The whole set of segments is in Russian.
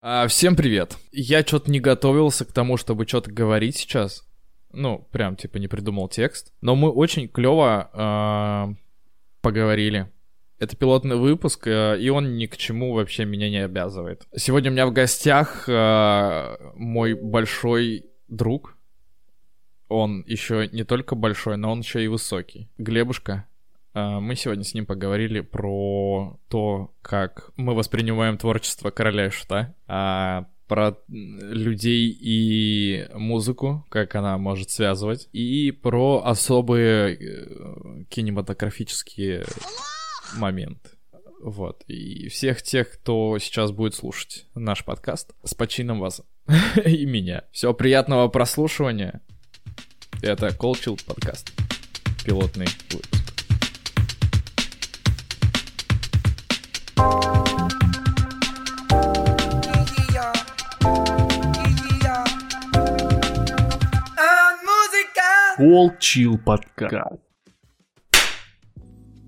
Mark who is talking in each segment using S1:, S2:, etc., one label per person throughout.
S1: А, всем привет. Я что-то не готовился к тому, чтобы что-то говорить сейчас. Ну, прям типа не придумал текст. Но мы очень клево э, поговорили. Это пилотный выпуск, э, и он ни к чему вообще меня не обязывает. Сегодня у меня в гостях э, мой большой друг. Он еще не только большой, но он еще и высокий. Глебушка, мы сегодня с ним поговорили про то, как мы воспринимаем творчество короля и шута, а, про людей и музыку, как она может связывать, и про особые э, кинематографические моменты. Вот. И всех тех, кто сейчас будет слушать наш подкаст, с почином вас и меня. Всего приятного прослушивания. Это Chill подкаст. Пилотный выпуск.
S2: Call Chill подкаст.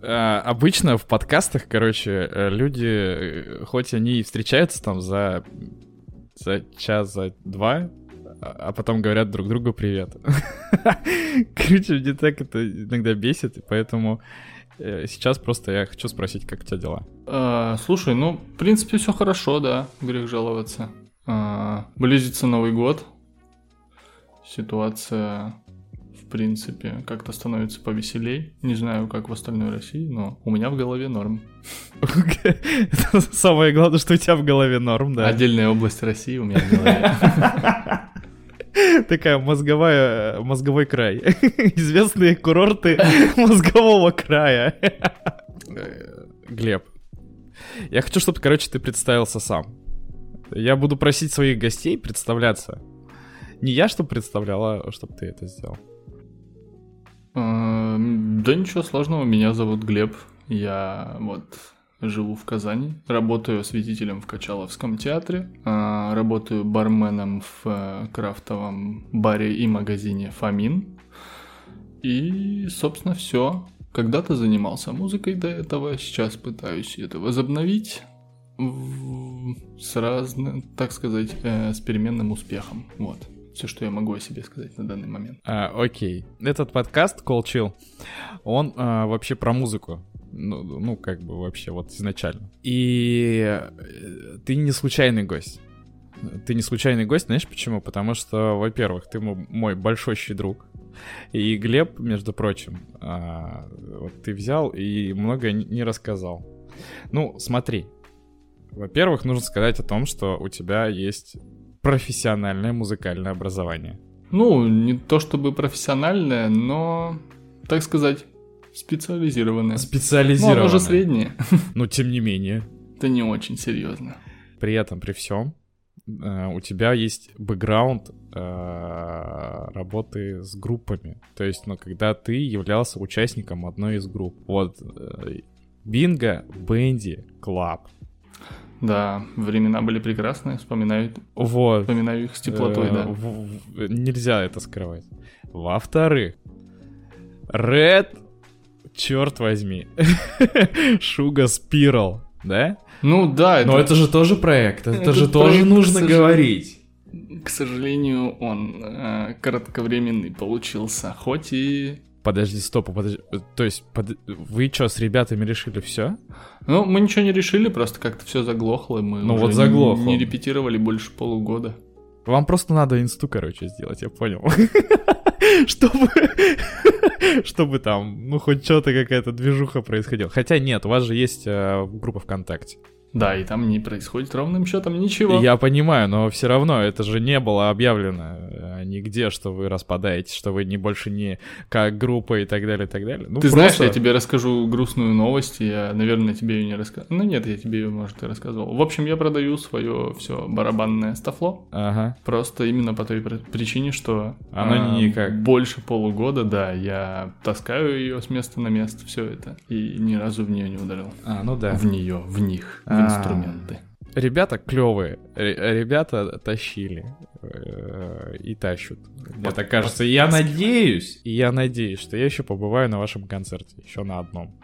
S1: Обычно в подкастах, короче, э, люди, э, хоть они и встречаются там за, за час, за два, а а потом говорят друг другу привет. Короче, мне так это иногда бесит, поэтому сейчас просто я хочу спросить, как у тебя дела?
S2: А, слушай, ну, в принципе, все хорошо, да, грех жаловаться. А, близится Новый год. Ситуация, в принципе, как-то становится повеселей. Не знаю, как в остальной России, но у меня в голове норм.
S1: Самое главное, что у тебя в голове норм, да.
S2: Отдельная область России у меня в голове.
S1: Такая мозговая, мозговой край. Известные курорты мозгового края. Э, Глеб, я хочу, чтобы, короче, ты представился сам. Я буду просить своих гостей представляться. Не я, чтобы представлял, а чтобы ты это сделал.
S2: А, Да ничего сложного, меня зовут Глеб. Я вот живу в Казани, работаю осветителем в Качаловском театре, а, работаю барменом в э, крафтовом баре и магазине Фамин. И, собственно, все. Когда-то занимался музыкой до этого, сейчас пытаюсь это возобновить с разным, так сказать, э, с переменным успехом. Вот. Все, что я могу о себе сказать на данный момент.
S1: А, окей. Этот подкаст Call Chill, он а, вообще про музыку. Ну, ну, как бы вообще вот изначально. И э, ты не случайный гость. Ты не случайный гость, знаешь почему? Потому что, во-первых, ты мо- мой большущий друг. И Глеб, между прочим, а, вот ты взял и много н- не рассказал. Ну, смотри. Во-первых, нужно сказать о том, что у тебя есть профессиональное музыкальное образование.
S2: Ну, не то чтобы профессиональное, но, так сказать, специализированное. Ну,
S1: Специализированное.
S2: оно же среднее.
S1: Но тем не менее.
S2: Это не очень серьезно.
S1: При этом, при всем, э, у тебя есть бэкграунд э, работы с группами. То есть, ну, когда ты являлся участником одной из групп. Вот, э, Bingo Bendy Club.
S2: Да, времена были прекрасные, вспоминаю,
S1: Вот.
S2: вспоминаю их с теплотой, да.
S1: в- в- Нельзя это скрывать. Во-вторых, Red, черт возьми, Sugar Spiral, да?
S2: Ну да,
S1: Но это же тоже проект, это,
S2: Это
S1: же тоже нужно говорить.
S2: к сожалению, он э, кратковременный получился, хоть и...
S1: Подожди, стоп, подожди. То есть, под- вы что, с ребятами решили все?
S2: Ну, мы ничего не решили, просто как-то все заглохло, мы
S1: Ну вот заглохло.
S2: не репетировали больше полугода.
S1: Вам просто надо инсту, короче, сделать, я понял. Чтобы... Чтобы там, ну, хоть что-то какая-то движуха происходила. Хотя нет, у вас же есть э, группа ВКонтакте.
S2: Да, и там не происходит ровным счетом ничего.
S1: Я понимаю, но все равно это же не было объявлено э, нигде, что вы распадаетесь, что вы не больше не как группа и так далее, и так далее. Ну,
S2: Ты знаешь,
S1: просто-
S2: я тебе расскажу грустную новость, я, наверное, тебе ее не рассказывал. Ну нет, я тебе ее, может, и рассказывал. В общем, я продаю свое все барабанное стафло.
S1: Ага.
S2: Просто именно по той при- причине, что
S1: Оно
S2: а,
S1: никак.
S2: больше полугода, да, я таскаю ее с места на место, все это, и ни разу в нее не ударил.
S1: А, ну да.
S2: В нее, в них, в
S1: А.
S2: инструменты.
S1: Ребята клевые, ребята тащили э, и тащут. Так кажется. Я надеюсь, и я надеюсь, что я еще побываю на вашем концерте, еще на одном.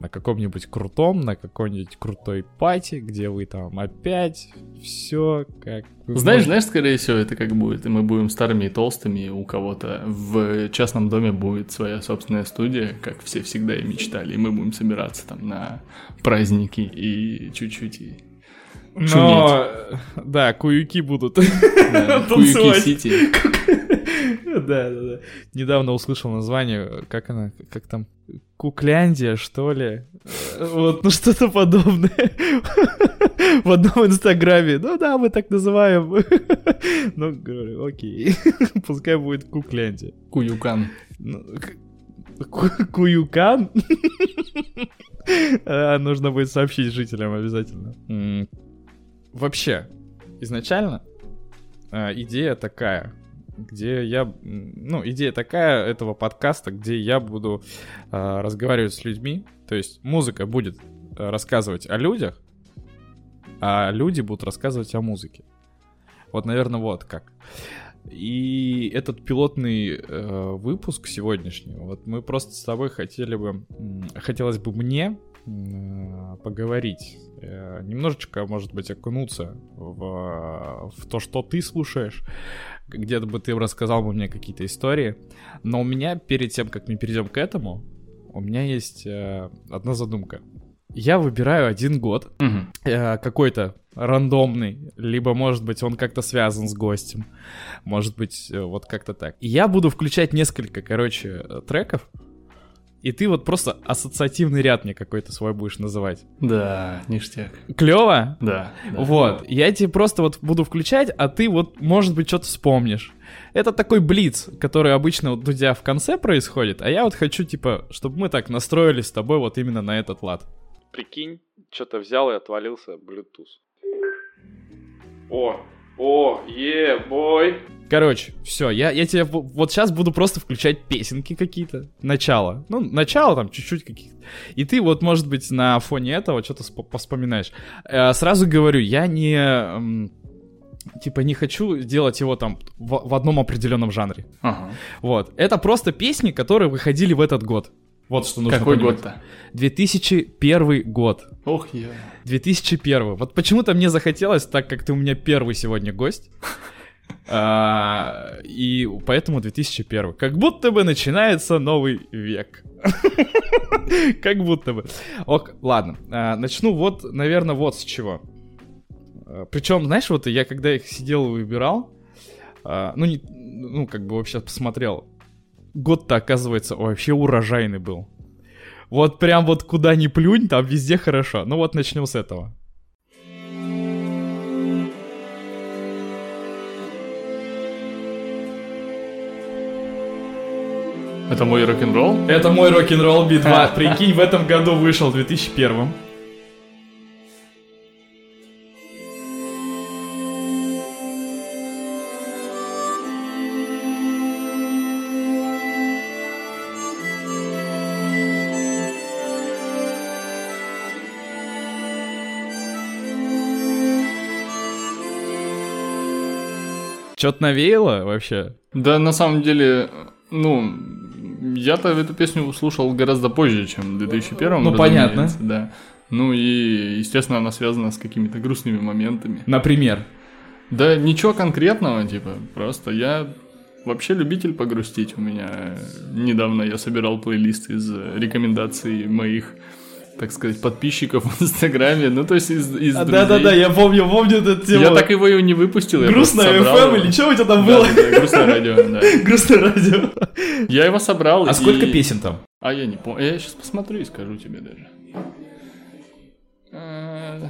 S1: На каком-нибудь крутом, на какой-нибудь крутой пати, где вы там опять все как...
S2: Знаешь, знаешь, скорее всего, это как будет. И мы будем старыми и толстыми, и у кого-то в частном доме будет своя собственная студия, как все всегда и мечтали. И мы будем собираться там на праздники и чуть-чуть и
S1: Но, да, куюки будут.
S2: да,
S1: Танцевать.
S2: Куюки-сити.
S1: Да, да, да. Недавно услышал название, как она, как там, Кукляндия, что ли? Э, Вот, ну что-то подобное. В одном инстаграме. Ну да, мы так называем. Ну, говорю, окей. Пускай будет Кукляндия.
S2: Куюкан.
S1: Ну, Куюкан? А, Нужно будет сообщить жителям обязательно. Вообще, изначально а, идея такая, где я... Ну, идея такая этого подкаста, где я буду а, разговаривать с людьми. То есть музыка будет а, рассказывать о людях, а люди будут рассказывать о музыке. Вот, наверное, вот как. И этот пилотный э, выпуск сегодняшний, вот мы просто с тобой хотели бы, хотелось бы мне э, поговорить, э, немножечко, может быть, окунуться в, в то, что ты слушаешь, где-то бы ты рассказал бы мне какие-то истории, но у меня перед тем, как мы перейдем к этому, у меня есть э, одна задумка. Я выбираю один год,
S2: Мгм.
S1: э, какой-то рандомный, либо, может быть, он как-то связан с гостем, может быть, э, вот как-то так. И я буду включать несколько, короче, э, треков, и ты вот просто ассоциативный ряд мне какой-то свой будешь называть.
S2: Да, ништяк.
S1: Клево?
S2: Да. да.
S1: Вот, я тебе просто вот буду включать, а ты вот, может быть, что-то вспомнишь. Это такой блиц, который обычно вот тебя в конце происходит, а я вот хочу, типа, чтобы мы так настроились с тобой вот именно на этот лад. Прикинь, что-то взял и отвалился Bluetooth. О, о, е, бой. Короче, все, я, я тебе вот сейчас буду просто включать песенки какие-то. Начало. Ну, начало там чуть-чуть каких-то. И ты вот, может быть, на фоне этого что-то спо- поспоминаешь. Э, сразу говорю, я не... м, Типа не хочу делать его там в, в одном определенном жанре.
S2: Ага.
S1: Вот. Это просто песни, которые выходили в этот год. Вот что нужно
S2: Какой
S1: понимать.
S2: год-то?
S1: 2001 год.
S2: Ох, я.
S1: 2001. Вот почему-то мне захотелось, так как ты у меня первый сегодня гость. А, И поэтому 2001. Как будто бы начинается новый век. Как будто бы. Ок, ладно. а, Начну вот, наверное, вот с чего. Причем, знаешь, вот я когда их сидел и выбирал, а, ну, не, ну, как бы вообще посмотрел, год-то, оказывается, вообще урожайный был. Вот прям вот куда ни плюнь, там везде хорошо. Ну вот начнем с этого.
S2: Это мой рок-н-ролл?
S1: Это мой рок-н-ролл Би-2. Прикинь, в этом году вышел, в 2001. Чё-то навеяло вообще?
S2: Да, на самом деле, ну, я-то эту песню услышал гораздо позже, чем в 2001
S1: Ну, понятно.
S2: Да. Ну и, естественно, она связана с какими-то грустными моментами.
S1: Например.
S2: Да ничего конкретного, типа, просто я вообще любитель погрустить. У меня э, недавно я собирал плейлист из э, рекомендаций моих, так сказать, подписчиков в Инстаграме. Ну, то есть из, из
S1: А,
S2: друзей.
S1: Да-да-да, я помню, помню эту тему.
S2: Я так его и не выпустил.
S1: Грустное FM или что у тебя там
S2: Да,
S1: было?
S2: да, да, грустное радио, да.
S1: Грустное радио.
S2: Я его собрал.
S1: А
S2: и-
S1: сколько песен там?
S2: А я не помню. Я сейчас посмотрю и скажу тебе даже. Э,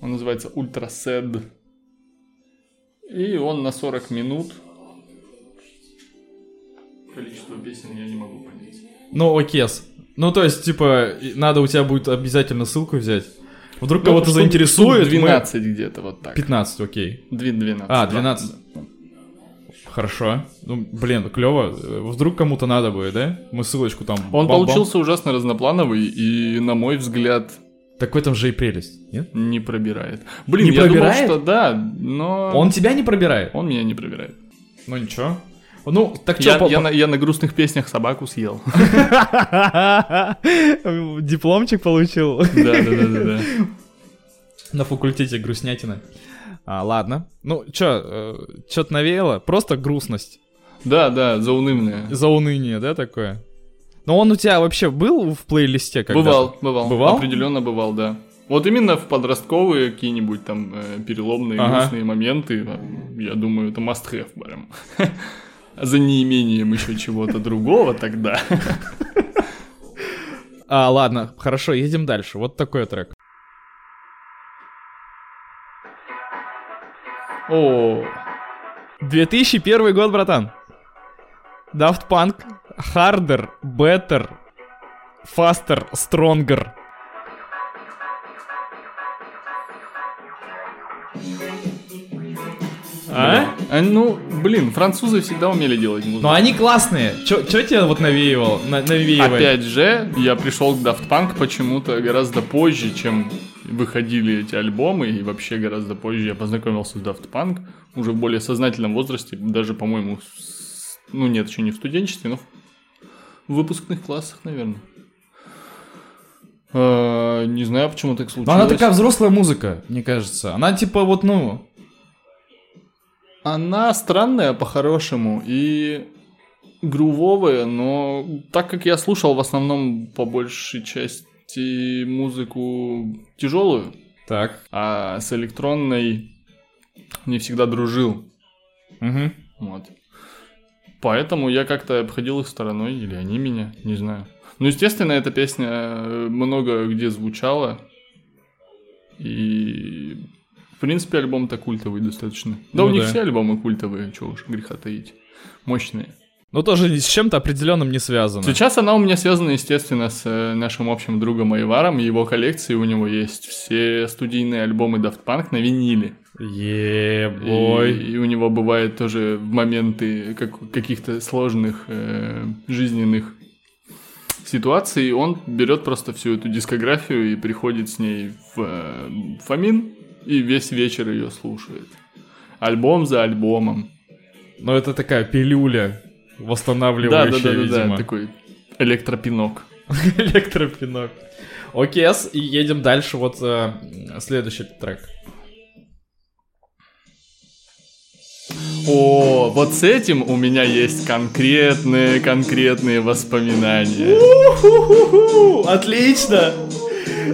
S2: Он называется Ультра Sad. И он на 40 минут. Количество песен я не могу понять.
S1: Ну, окес. Ну, то есть, типа, надо у тебя будет обязательно ссылку взять. Вдруг
S2: Ну,
S1: кого-то заинтересует.
S2: штук
S1: мы-
S2: 12 где-то вот так.
S1: 15, окей.
S2: Две- 12.
S1: А,
S2: да.
S1: 12. Хорошо. Ну, блин, клево. Вдруг кому-то надо будет, да? Мы ссылочку там...
S2: Он
S1: бам-бам.
S2: получился ужасно разноплановый и, на мой взгляд,
S1: Так в этом же и прелесть, нет?
S2: не пробирает. Блин,
S1: Не
S2: я
S1: пробирает?
S2: думал, что да, но...
S1: Он тебя не пробирает?
S2: Он меня не пробирает.
S1: Ну, ничего. Ну, так
S2: Я,
S1: что,
S2: я на, я на грустных песнях собаку съел.
S1: дипломчик получил
S2: Да, да, да, да,
S1: на факультете грустнятина. А, ладно. Ну, чё, что-то навеяло? Просто грустность.
S2: Да, да, заунывная.
S1: Зауныние, да, такое? Но он у тебя вообще был в плейлисте когда
S2: Бывал, бывал.
S1: Бывал?
S2: Определенно бывал, да. Вот именно в подростковые какие-нибудь там э, переломные,
S1: Ага.
S2: грустные моменты, э, я думаю, это must have прям. За неимением еще чего-то другого тогда.
S1: А, ладно, хорошо, едем дальше. Вот такой трек.
S2: О,
S1: 2001 год, братан. Daft Punk, Harder, Better, Faster, Stronger. А?
S2: А, ну, блин, французы всегда умели делать музыку.
S1: Ну они классные. Чё, чё тебя вот навеивал? На, навеивает?
S2: Опять же, я пришел к Daft Punk почему-то гораздо позже, чем выходили эти альбомы, и вообще гораздо позже я познакомился с Daft Punk, уже в более сознательном возрасте, даже, по-моему, с- ну нет, еще не в студенчестве, но в выпускных классах, наверное. Э, Не знаю, почему так
S1: Но
S2: случилось.
S1: она такая взрослая музыка, мне кажется. Она типа вот, ну...
S2: Она странная по-хорошему и грувовая, но так как я слушал в основном по большей части музыку тяжелую,
S1: Так.
S2: а с электронной не всегда дружил.
S1: Угу.
S2: Вот. Поэтому я как-то обходил их стороной, или они меня, не знаю. Ну, естественно, эта песня э, много где звучала. И, в принципе, альбом-то культовый достаточно. Да,
S1: Ну
S2: у них
S1: да.
S2: все альбомы культовые, чего уж греха таить. Мощные.
S1: Но тоже с чем-то определенным не связано.
S2: Сейчас она у меня связана, естественно, с э, нашим общим другом Айваром. Его коллекции у него есть все студийные альбомы Daft Punk на виниле.
S1: Ебой.
S2: И, и у него бывает тоже моменты как- каких-то сложных э, жизненных ситуаций, он берет просто всю эту дискографию и приходит с ней в э, Фомин и весь вечер ее слушает. Альбом за альбомом.
S1: Но это такая пилюля,
S2: Да, да,
S1: восстанавливающая,
S2: да, да,
S1: видимо.
S2: да, такой электропинок.
S1: Электропинок. Окей, и едем дальше. Вот э, следующий трек.
S2: О, вот с этим у меня есть конкретные, конкретные воспоминания.
S1: У-ху-ху-ху! Отлично!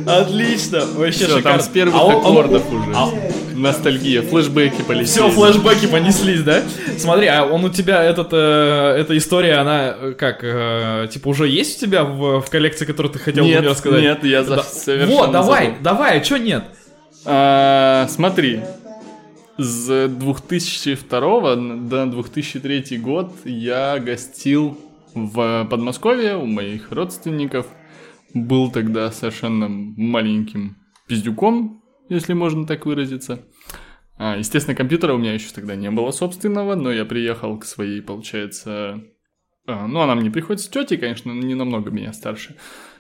S1: Отлично! Вообще
S2: Все, там с первых
S1: А он- а
S2: аккордов уже.
S1: а-
S2: Ностальгия, флешбеки полетели.
S1: Все, флешбеки понеслись, да? Смотри, а он у тебя этот, э, эта история, она э, как, э, типа уже есть у тебя в, в коллекции, которую ты хотел
S2: Нет,
S1: мне рассказать?
S2: нет, я за-
S1: Да.
S2: совершенно
S1: Вот, давай,
S2: забыл.
S1: давай, а чё нет?
S2: А, смотри, с 2002 до 2003 год я гостил в Подмосковье у моих родственников. Был тогда совершенно маленьким пиздюком, если можно так выразиться. А, естественно, компьютера у меня еще тогда не было собственного, но я приехал к своей, получается... а, ну, она мне приходится тетей, конечно, не намного меня старше.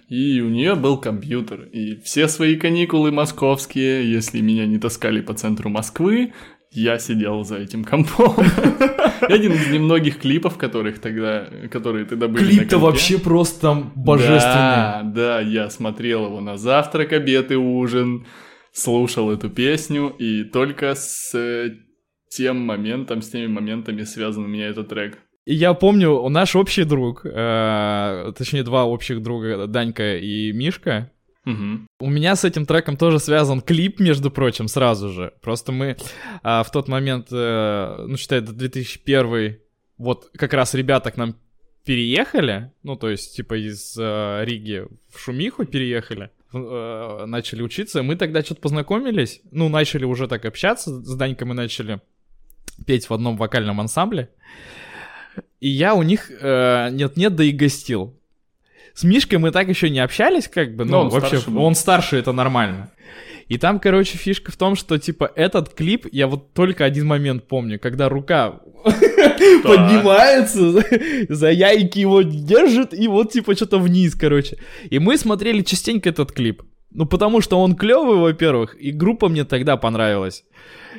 S2: И у нее был компьютер. И все свои каникулы московские, если меня не таскали по центру Москвы, я сидел за этим компом. Один из немногих клипов, которых тогда, которые тогда были на
S1: Клип-то вообще просто там божественный.
S2: Да, да, я смотрел его на завтрак, обед и ужин, слушал эту песню, и только с э, тем моментом, с теми моментами связан у меня этот трек.
S1: И я помню, наш общий друг, э, точнее два общих друга, Данька и Мишка,
S2: Мгм.
S1: У меня с этим треком тоже связан клип, между прочим, сразу же. Просто мы а, в тот момент, э, ну, считай, до 2001, вот как раз ребята к нам переехали, ну, то есть, типа, из э, Риги в Шумиху переехали, э, начали учиться. Мы тогда что-то познакомились, ну, начали уже так общаться, с Данькой мы начали петь в одном вокальном ансамбле. И я у них э, нет-нет, да и гостил. С Мишкой мы так еще не общались, как бы,
S2: Ну,
S1: ну, вообще,
S2: старше
S1: он старше, это нормально. И там, короче, фишка в том, что, типа, этот клип, я вот только один момент помню, когда рука поднимается, за яйки его держит, и вот, типа, что-то вниз, короче. И мы смотрели частенько этот клип. Ну, потому что он клевый, во-первых, и группа мне тогда понравилась.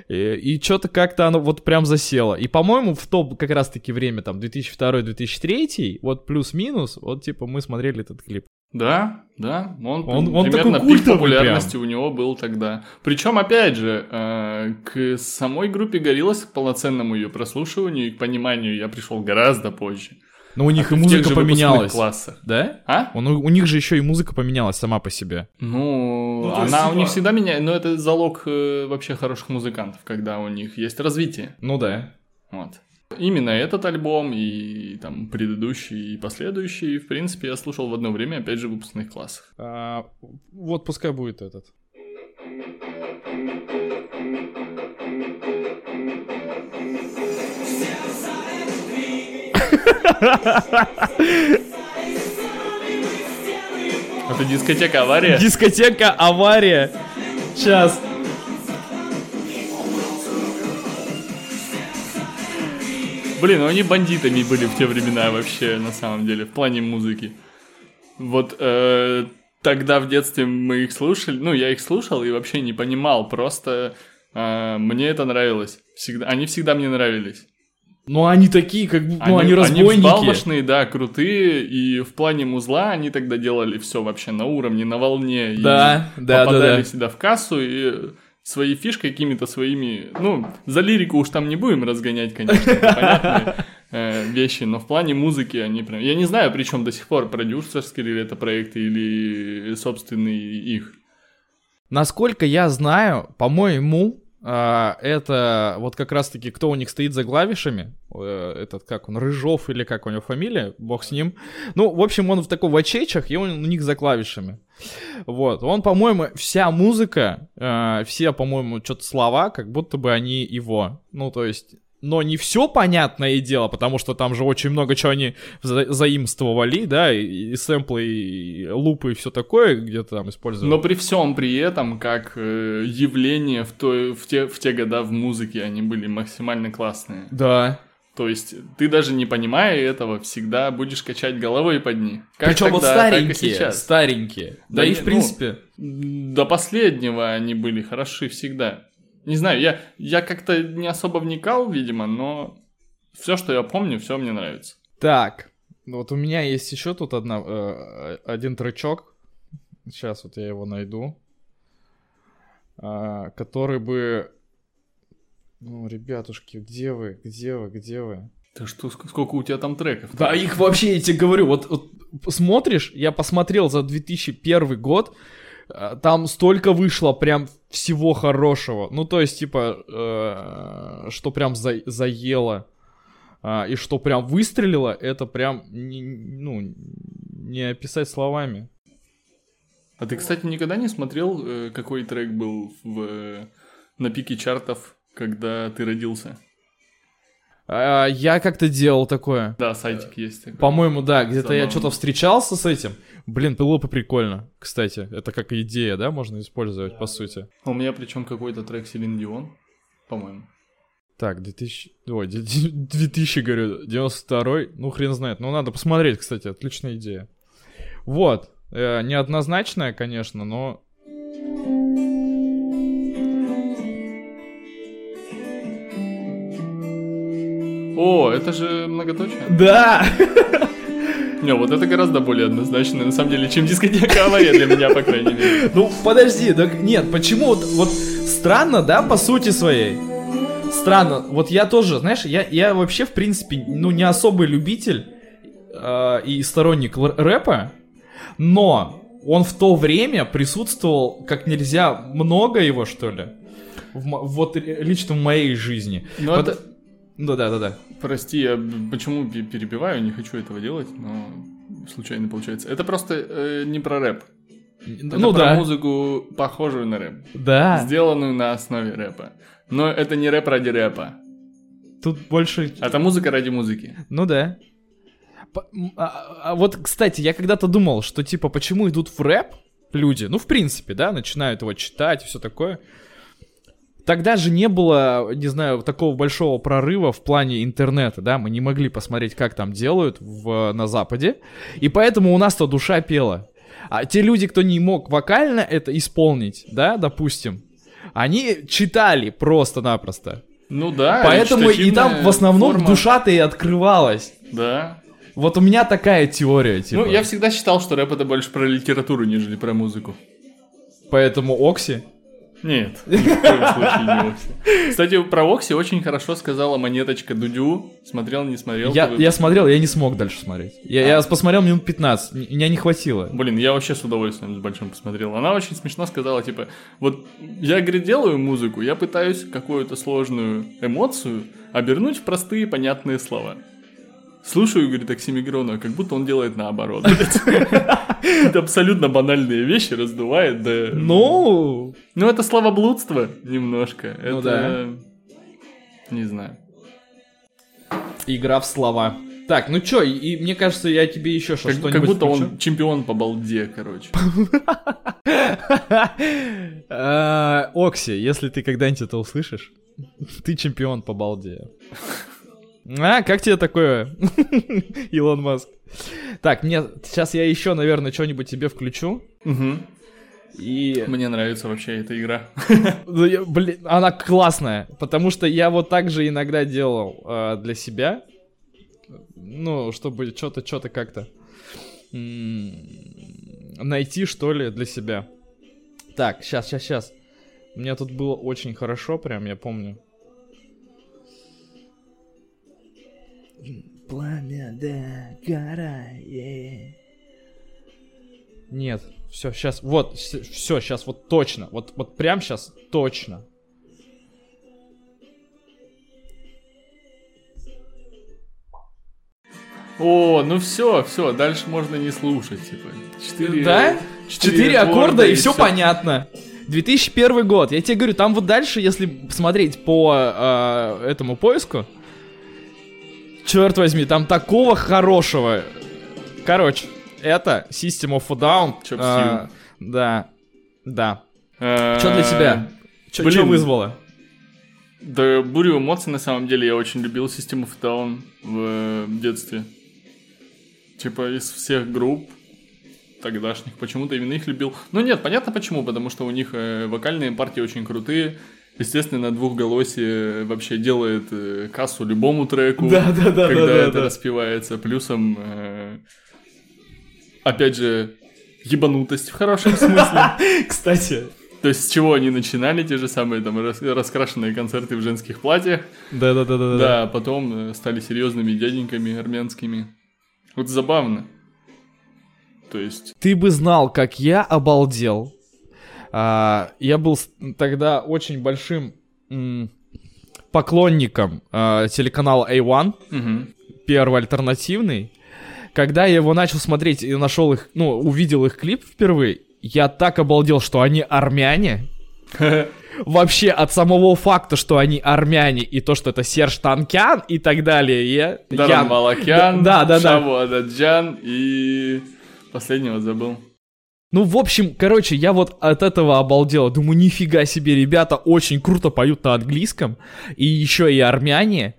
S1: И, и что-то как-то оно вот прям засело. И, по-моему, в то как раз-таки время, там, 2002-2003, вот плюс-минус, вот, типа, мы смотрели этот клип.
S2: Да, да, он,
S1: Он- он
S2: примерно
S1: такой
S2: пик популярности у него был тогда. Причем, опять же, э, к самой группе Гориллас, к полноценному ее прослушиванию и к пониманию я пришел гораздо позже.
S1: Но у них и
S2: В тех
S1: музыка поменялась.
S2: классах.
S1: Да?
S2: А?
S1: Он, у них же еще и музыка поменялась сама по себе.
S2: Ну,
S3: Ну,
S2: она у
S3: типа-
S2: них всегда меняет, но это залог э, вообще хороших музыкантов, когда у них есть развитие.
S1: Ну да.
S2: Вот. Именно этот альбом и там предыдущий и последующий, в принципе, я слушал в одно время, опять же, в выпускных классах.
S1: А, вот пускай будет этот.
S2: Это дискотека авария.
S1: Дискотека авария. Сейчас.
S2: Блин, ну они бандитами были в те времена вообще, на самом деле, в плане музыки. Вот э, тогда в детстве мы их слушали, ну, я их слушал и вообще не понимал, просто э, мне это нравилось. Всегда, они всегда мне нравились.
S1: Ну они такие, как бы, ну они,
S2: Они
S1: разбойники.
S2: взбалмошные, да, крутые, и в плане музла они тогда делали все вообще на уровне, на волне. и
S1: Да, да, да,
S2: попадали
S1: да.
S2: всегда в кассу, и свои фишки какими-то своими... Ну, за лирику уж там не будем разгонять, конечно, понятные э, вещи, но в плане музыки они прям... Я не знаю, причем до сих пор, продюсерские ли это проекты или собственные их.
S1: Насколько я знаю, по-моему, а, это вот как раз-таки кто у них стоит за клавишами, э, этот как он, Рыжов или как у него фамилия, бог с ним. Ну, в общем, он в таком в очечах, и он у них за клавишами. Вот, он, по-моему, вся музыка, э, все, по-моему, что-то слова, как будто бы они его. Ну, то есть, но не все понятное дело, потому что там же очень много чего они за- заимствовали, да, и, и сэмплы, и лупы, и все такое где-то там использовали.
S2: Но при всем при этом, как э, явление в, той, в, те, в те года в музыке, они были максимально классные.
S1: Да.
S2: То есть ты даже не понимая этого, всегда будешь качать головой под них. Как
S1: Причем вот
S2: тогда, так и
S1: старенькие,
S2: сейчас.
S1: старенькие. Да,
S2: Да
S1: и
S2: не-
S1: в
S2: ну,
S1: принципе.
S2: До последнего они были хороши всегда. Не знаю, я, я как-то не особо вникал, видимо, но все, что я помню, все мне нравится.
S1: Так, вот у меня есть еще тут одна, э, один тречок. Сейчас вот я его найду. А, который бы... Ну, ребятушки, где вы? Где вы? Где вы?
S2: Ты что, ск- сколько у тебя там треков?
S1: Да, их вообще, я тебе говорю, вот, вот смотришь, я посмотрел за 2001 год, э, там столько вышло прям всего хорошего. Ну, то есть, типа, э, что прям за- заело, а, и что прям выстрелило, это прям, не- ну, не описать словами.
S2: А ты, кстати, никогда не смотрел, э, какой трек был в, э, на пике чартов, когда ты родился?
S1: А, я как-то делал такое.
S2: Да, сайтик есть такой.
S1: По-моему, да, где-то я что-то встречался с этим. Блин, было бы прикольно, кстати. Это как идея, да, можно использовать, по сути.
S2: А У меня причем какой-то трек Селин Дион, по-моему.
S1: Так, 2000... Ой, 2000, говорю, 92 ну хрен знает. Ну надо посмотреть, кстати, отличная идея. Вот, э, неоднозначная, конечно, но...
S2: О, это же многоточие.
S1: Да!
S2: Не, вот это гораздо более однозначно, на самом деле, чем дискотека авария для меня, по крайней мере.
S1: Ну, подожди, так нет, почему вот, вот странно, да, по сути своей? Странно, вот я тоже, знаешь, я, я вообще, в принципе, ну, не особый любитель э, и сторонник рэпа, но он в то время присутствовал как нельзя много его, что ли, в вот лично в моей жизни.
S2: Ну,
S1: Вот-
S2: это-
S1: Ну да, да, да.
S2: Прости, я почему пе- перебиваю, не хочу этого делать, но случайно получается. Это просто э, не про рэп. Это
S1: ну
S2: про
S1: да.
S2: музыку, похожую на рэп.
S1: Да.
S2: Сделанную на основе рэпа. Но это не рэп ради рэпа.
S1: Тут больше
S2: Это музыка ради музыки.
S1: Ну да. М, а- а вот, кстати, я когда-то думал, что типа, почему идут в рэп люди, ну, в принципе, да, начинают его читать и все такое. Тогда же не было, не знаю, такого большого прорыва в плане интернета, да, мы не могли посмотреть, как там делают в, на Западе, и поэтому у нас-то душа пела. А те люди, кто не мог вокально это исполнить, да, допустим, они читали просто-напросто.
S2: Ну да.
S1: Поэтому и там в основном
S2: форма.
S1: душа-то и открывалась.
S2: Да.
S1: Вот у меня такая теория, типа.
S2: Ну, я всегда считал, что рэп это больше про литературу, нежели про музыку.
S1: Поэтому Окси.
S2: Нет, ни в коем случае не Окси. Кстати, про Окси очень хорошо сказала монеточка Дудю. Смотрел, не смотрел?
S1: Я, я смотрел, я не смог дальше смотреть. Я, я посмотрел минут 15, м- меня не хватило.
S2: Блин, я вообще с удовольствием с большим посмотрел. Она очень смешно сказала, типа, вот я, говорит, делаю музыку, я пытаюсь какую-то сложную эмоцию обернуть в простые понятные слова. Слушаю, говорит, Оксимигрона, как будто он делает наоборот. Это абсолютно банальные вещи раздувает, да...
S1: Ну,
S2: Ну, это словоблудство немножко.
S1: Ну
S2: Это... Не знаю.
S1: игра в слова. Так, ну чё, и, мне кажется, я тебе еще что-
S2: Как, как будто
S1: включу.
S2: он чемпион по балде, короче.
S1: Э, Окси, если ты когда-нибудь это услышишь, ты чемпион по балде. А, как тебе такое, Илон Маск? Так, мне сейчас я еще, наверное, что-нибудь тебе включу.
S2: Мгм.
S1: И,
S2: Мне нравится вообще эта игра.
S1: ну, блин, она классная, потому что я вот так же иногда делал э, для себя, ну, чтобы что-то, что-то как-то найти, что ли, для себя. Так, сейчас, сейчас, сейчас. У меня тут было очень хорошо, прям, я помню. Пламя догорает. Нет, все, сейчас, вот, все, сейчас, вот точно, вот, вот прям сейчас точно.
S2: О, ну все, все, дальше можно не слушать, типа. Четыре,
S1: Да?
S2: четыре
S1: Четыре аккорда и все
S2: всё.
S1: понятно. 2001 год. Я тебе говорю, там вот дальше, если смотреть по э, этому поиску, черт возьми, там такого хорошего. Короче, это System of a Down. А, да, да.
S2: Э,
S1: Что для тебя? Что вызвало?
S2: Да, бурю эмоций, на самом деле, я очень любил System of a Down в э, детстве. Типа, из всех групп тогдашних, почему-то именно их любил. Ну нет, понятно почему, потому что у них э, вокальные партии очень крутые. Естественно, двухголосие вообще делает э, кассу любому треку,
S1: Да, да, да,
S2: когда
S1: да, да,
S2: это
S1: да.
S2: распевается. Плюсом, э, опять же, ебанутость в хорошем смысле.
S1: Кстати.
S2: То есть с чего они начинали, те же самые там рас- раскрашенные концерты в женских платьях,
S1: Да, да, да, да,
S2: да, а потом э, стали серьезными дяденьками армянскими. Вот забавно. То есть,
S1: Ты бы знал, как я обалдел. А, я был тогда очень большим поклонником а, телеканала A1,
S2: мгм.
S1: первый альтернативный. Когда я его начал смотреть и нашел их, ну, увидел их клип впервые, я так обалдел, что они армяне. Вообще, от самого факта, что они армяне, и то, что это Серж Танкян и так далее.
S2: Даран Малакян,
S1: Да, да, да.
S2: Шаву Ададжан и последнего забыл.
S1: Ну, в общем, короче, я вот от этого обалдел. Думаю, нифига себе, ребята очень круто поют на английском. И еще и армяне.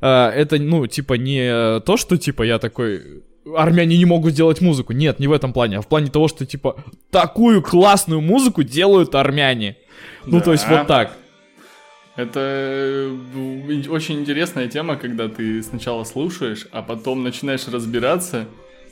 S1: Э, Это, ну, типа, не то, что, типа, я такой... Армяне не могут делать музыку. Нет, не в этом плане. А в плане того, что, типа, такую классную музыку делают армяне. Ну, то есть,
S2: Да.
S1: вот так.
S2: Это э, очень интересная тема, когда ты сначала слушаешь, а потом начинаешь разбираться,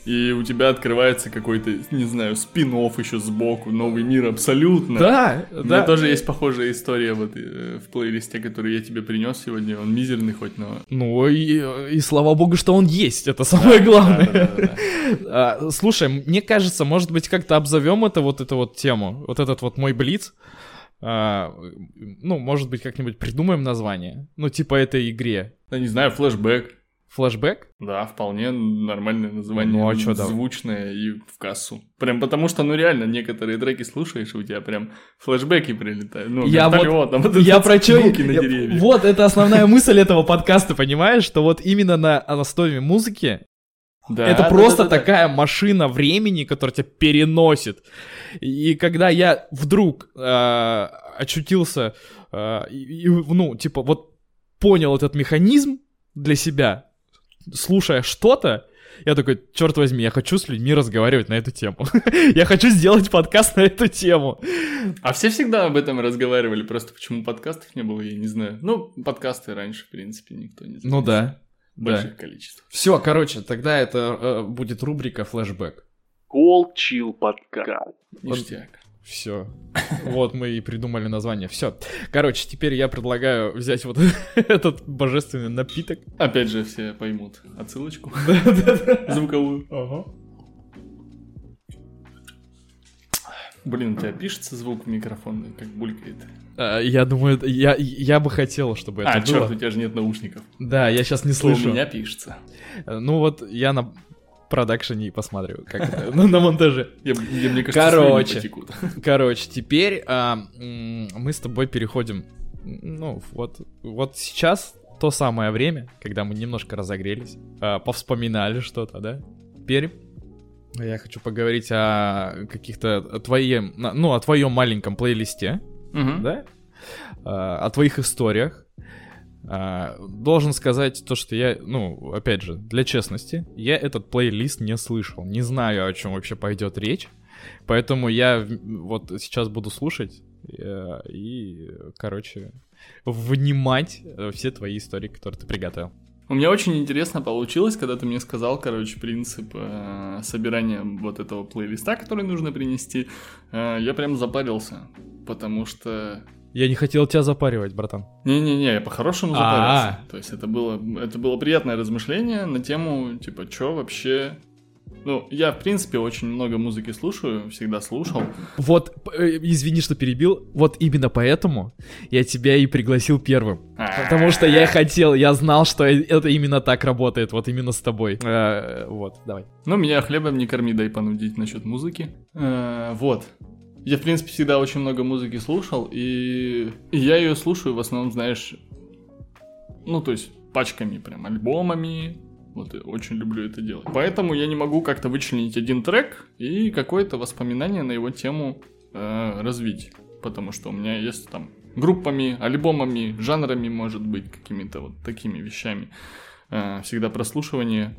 S2: и у тебя открывается какой-то, не знаю, спин еще сбоку, новый мир абсолютно.
S1: Да,
S2: У меня
S1: да.
S2: тоже есть похожая история вот э, в плейлисте, который я тебе принес сегодня. Он мизерный хоть, но...
S1: Ну, и, и слава богу, что он есть. Это самое главное.
S2: Да-да-да-да.
S1: А, слушай, мне кажется, может быть, как-то обзовем это вот эту вот тему, вот этот вот мой блиц. А, ну, может быть, как-нибудь придумаем название. Ну, типа этой игре.
S2: Да не знаю, флешбэк.
S1: Флэшбэк?
S2: Да, вполне нормальное название.
S1: Ну, а чё, да.
S2: Звучное и в кассу. Прям потому что, ну реально, некоторые треки слушаешь, и у тебя прям флешбеки прилетают. Ну,
S1: Я вот-
S2: там вот
S1: Я про
S2: звуки на
S1: я-
S2: деревьях.
S1: Вот, это основная мысль этого подкаста, понимаешь? Что вот именно на основе музыки
S2: Да,
S1: это
S2: да,
S1: просто
S2: да, да, да.
S1: такая машина времени, которая тебя переносит. И когда я вдруг э, очутился, э, и, ну, типа, вот понял этот механизм для себя, слушая что-то, Я такой, черт возьми, я хочу с людьми разговаривать на эту тему. я хочу сделать подкаст на эту тему.
S2: А все всегда об этом разговаривали, просто почему подкастов не было, я не знаю. Ну, подкасты раньше, в принципе, никто не
S1: знал. Ну да.
S2: Больших да. количествах.
S1: Все, короче, тогда это э, будет рубрика флешбэк.
S2: Cold Chill подкаст.
S1: Ништяк. Все. Вот мы и придумали название. Все. Короче, теперь я предлагаю взять вот этот божественный напиток.
S2: Опять же, все поймут отсылочку. Звуковую. Ага. Блин, у тебя пишется звук в микрофон, как булькает.
S1: А, я думаю, я, я бы хотел, чтобы это
S2: а,
S1: было.
S2: А, черт, у тебя же нет наушников.
S1: Да, я сейчас не слышу.
S2: У меня пишется.
S1: Ну вот, я на продакшене и посматриваю, как это, ну, на монтаже.
S2: Я, я, мне кажется,
S1: короче, короче, теперь а, мы с тобой переходим, ну, вот, вот сейчас то самое время, когда мы немножко разогрелись, а, повспоминали что-то, да? Теперь я хочу поговорить о каких-то твоем, ну, о твоем маленьком плейлисте, угу. да? А, о твоих историях, а, должен сказать то, что я, ну, опять же, для честности, я этот плейлист не слышал, не знаю, о чем вообще пойдет речь, поэтому я вот сейчас буду слушать э, и, короче, внимать э, все твои истории, которые ты приготовил.
S2: У меня очень интересно получилось, когда ты мне сказал, короче, принцип э, собирания вот этого плейлиста, который нужно принести. Э, я прям запарился, потому что
S1: я не хотел тебя запаривать, братан.
S2: Не-не-не, я по-хорошему запарился. А-а-а. То есть это было, это было приятное размышление на тему, типа, что вообще... Ну, я, в принципе, очень много музыки слушаю, всегда слушал.
S1: Вот, э, извини, что перебил, вот именно поэтому я тебя и пригласил первым. Потому что я хотел, я знал, что это именно так работает, вот именно с тобой. Э, вот, давай.
S2: Ну, меня хлебом не корми, дай понудить насчет музыки. Э, вот, я, в принципе, всегда очень много музыки слушал, и, и я ее слушаю в основном, знаешь, ну, то есть пачками, прям альбомами, вот я очень люблю это делать. Поэтому я не могу как-то вычленить один трек и какое-то воспоминание на его тему э, развить. Потому что у меня есть там группами, альбомами, жанрами, может быть, какими-то вот такими вещами. Э, всегда прослушивание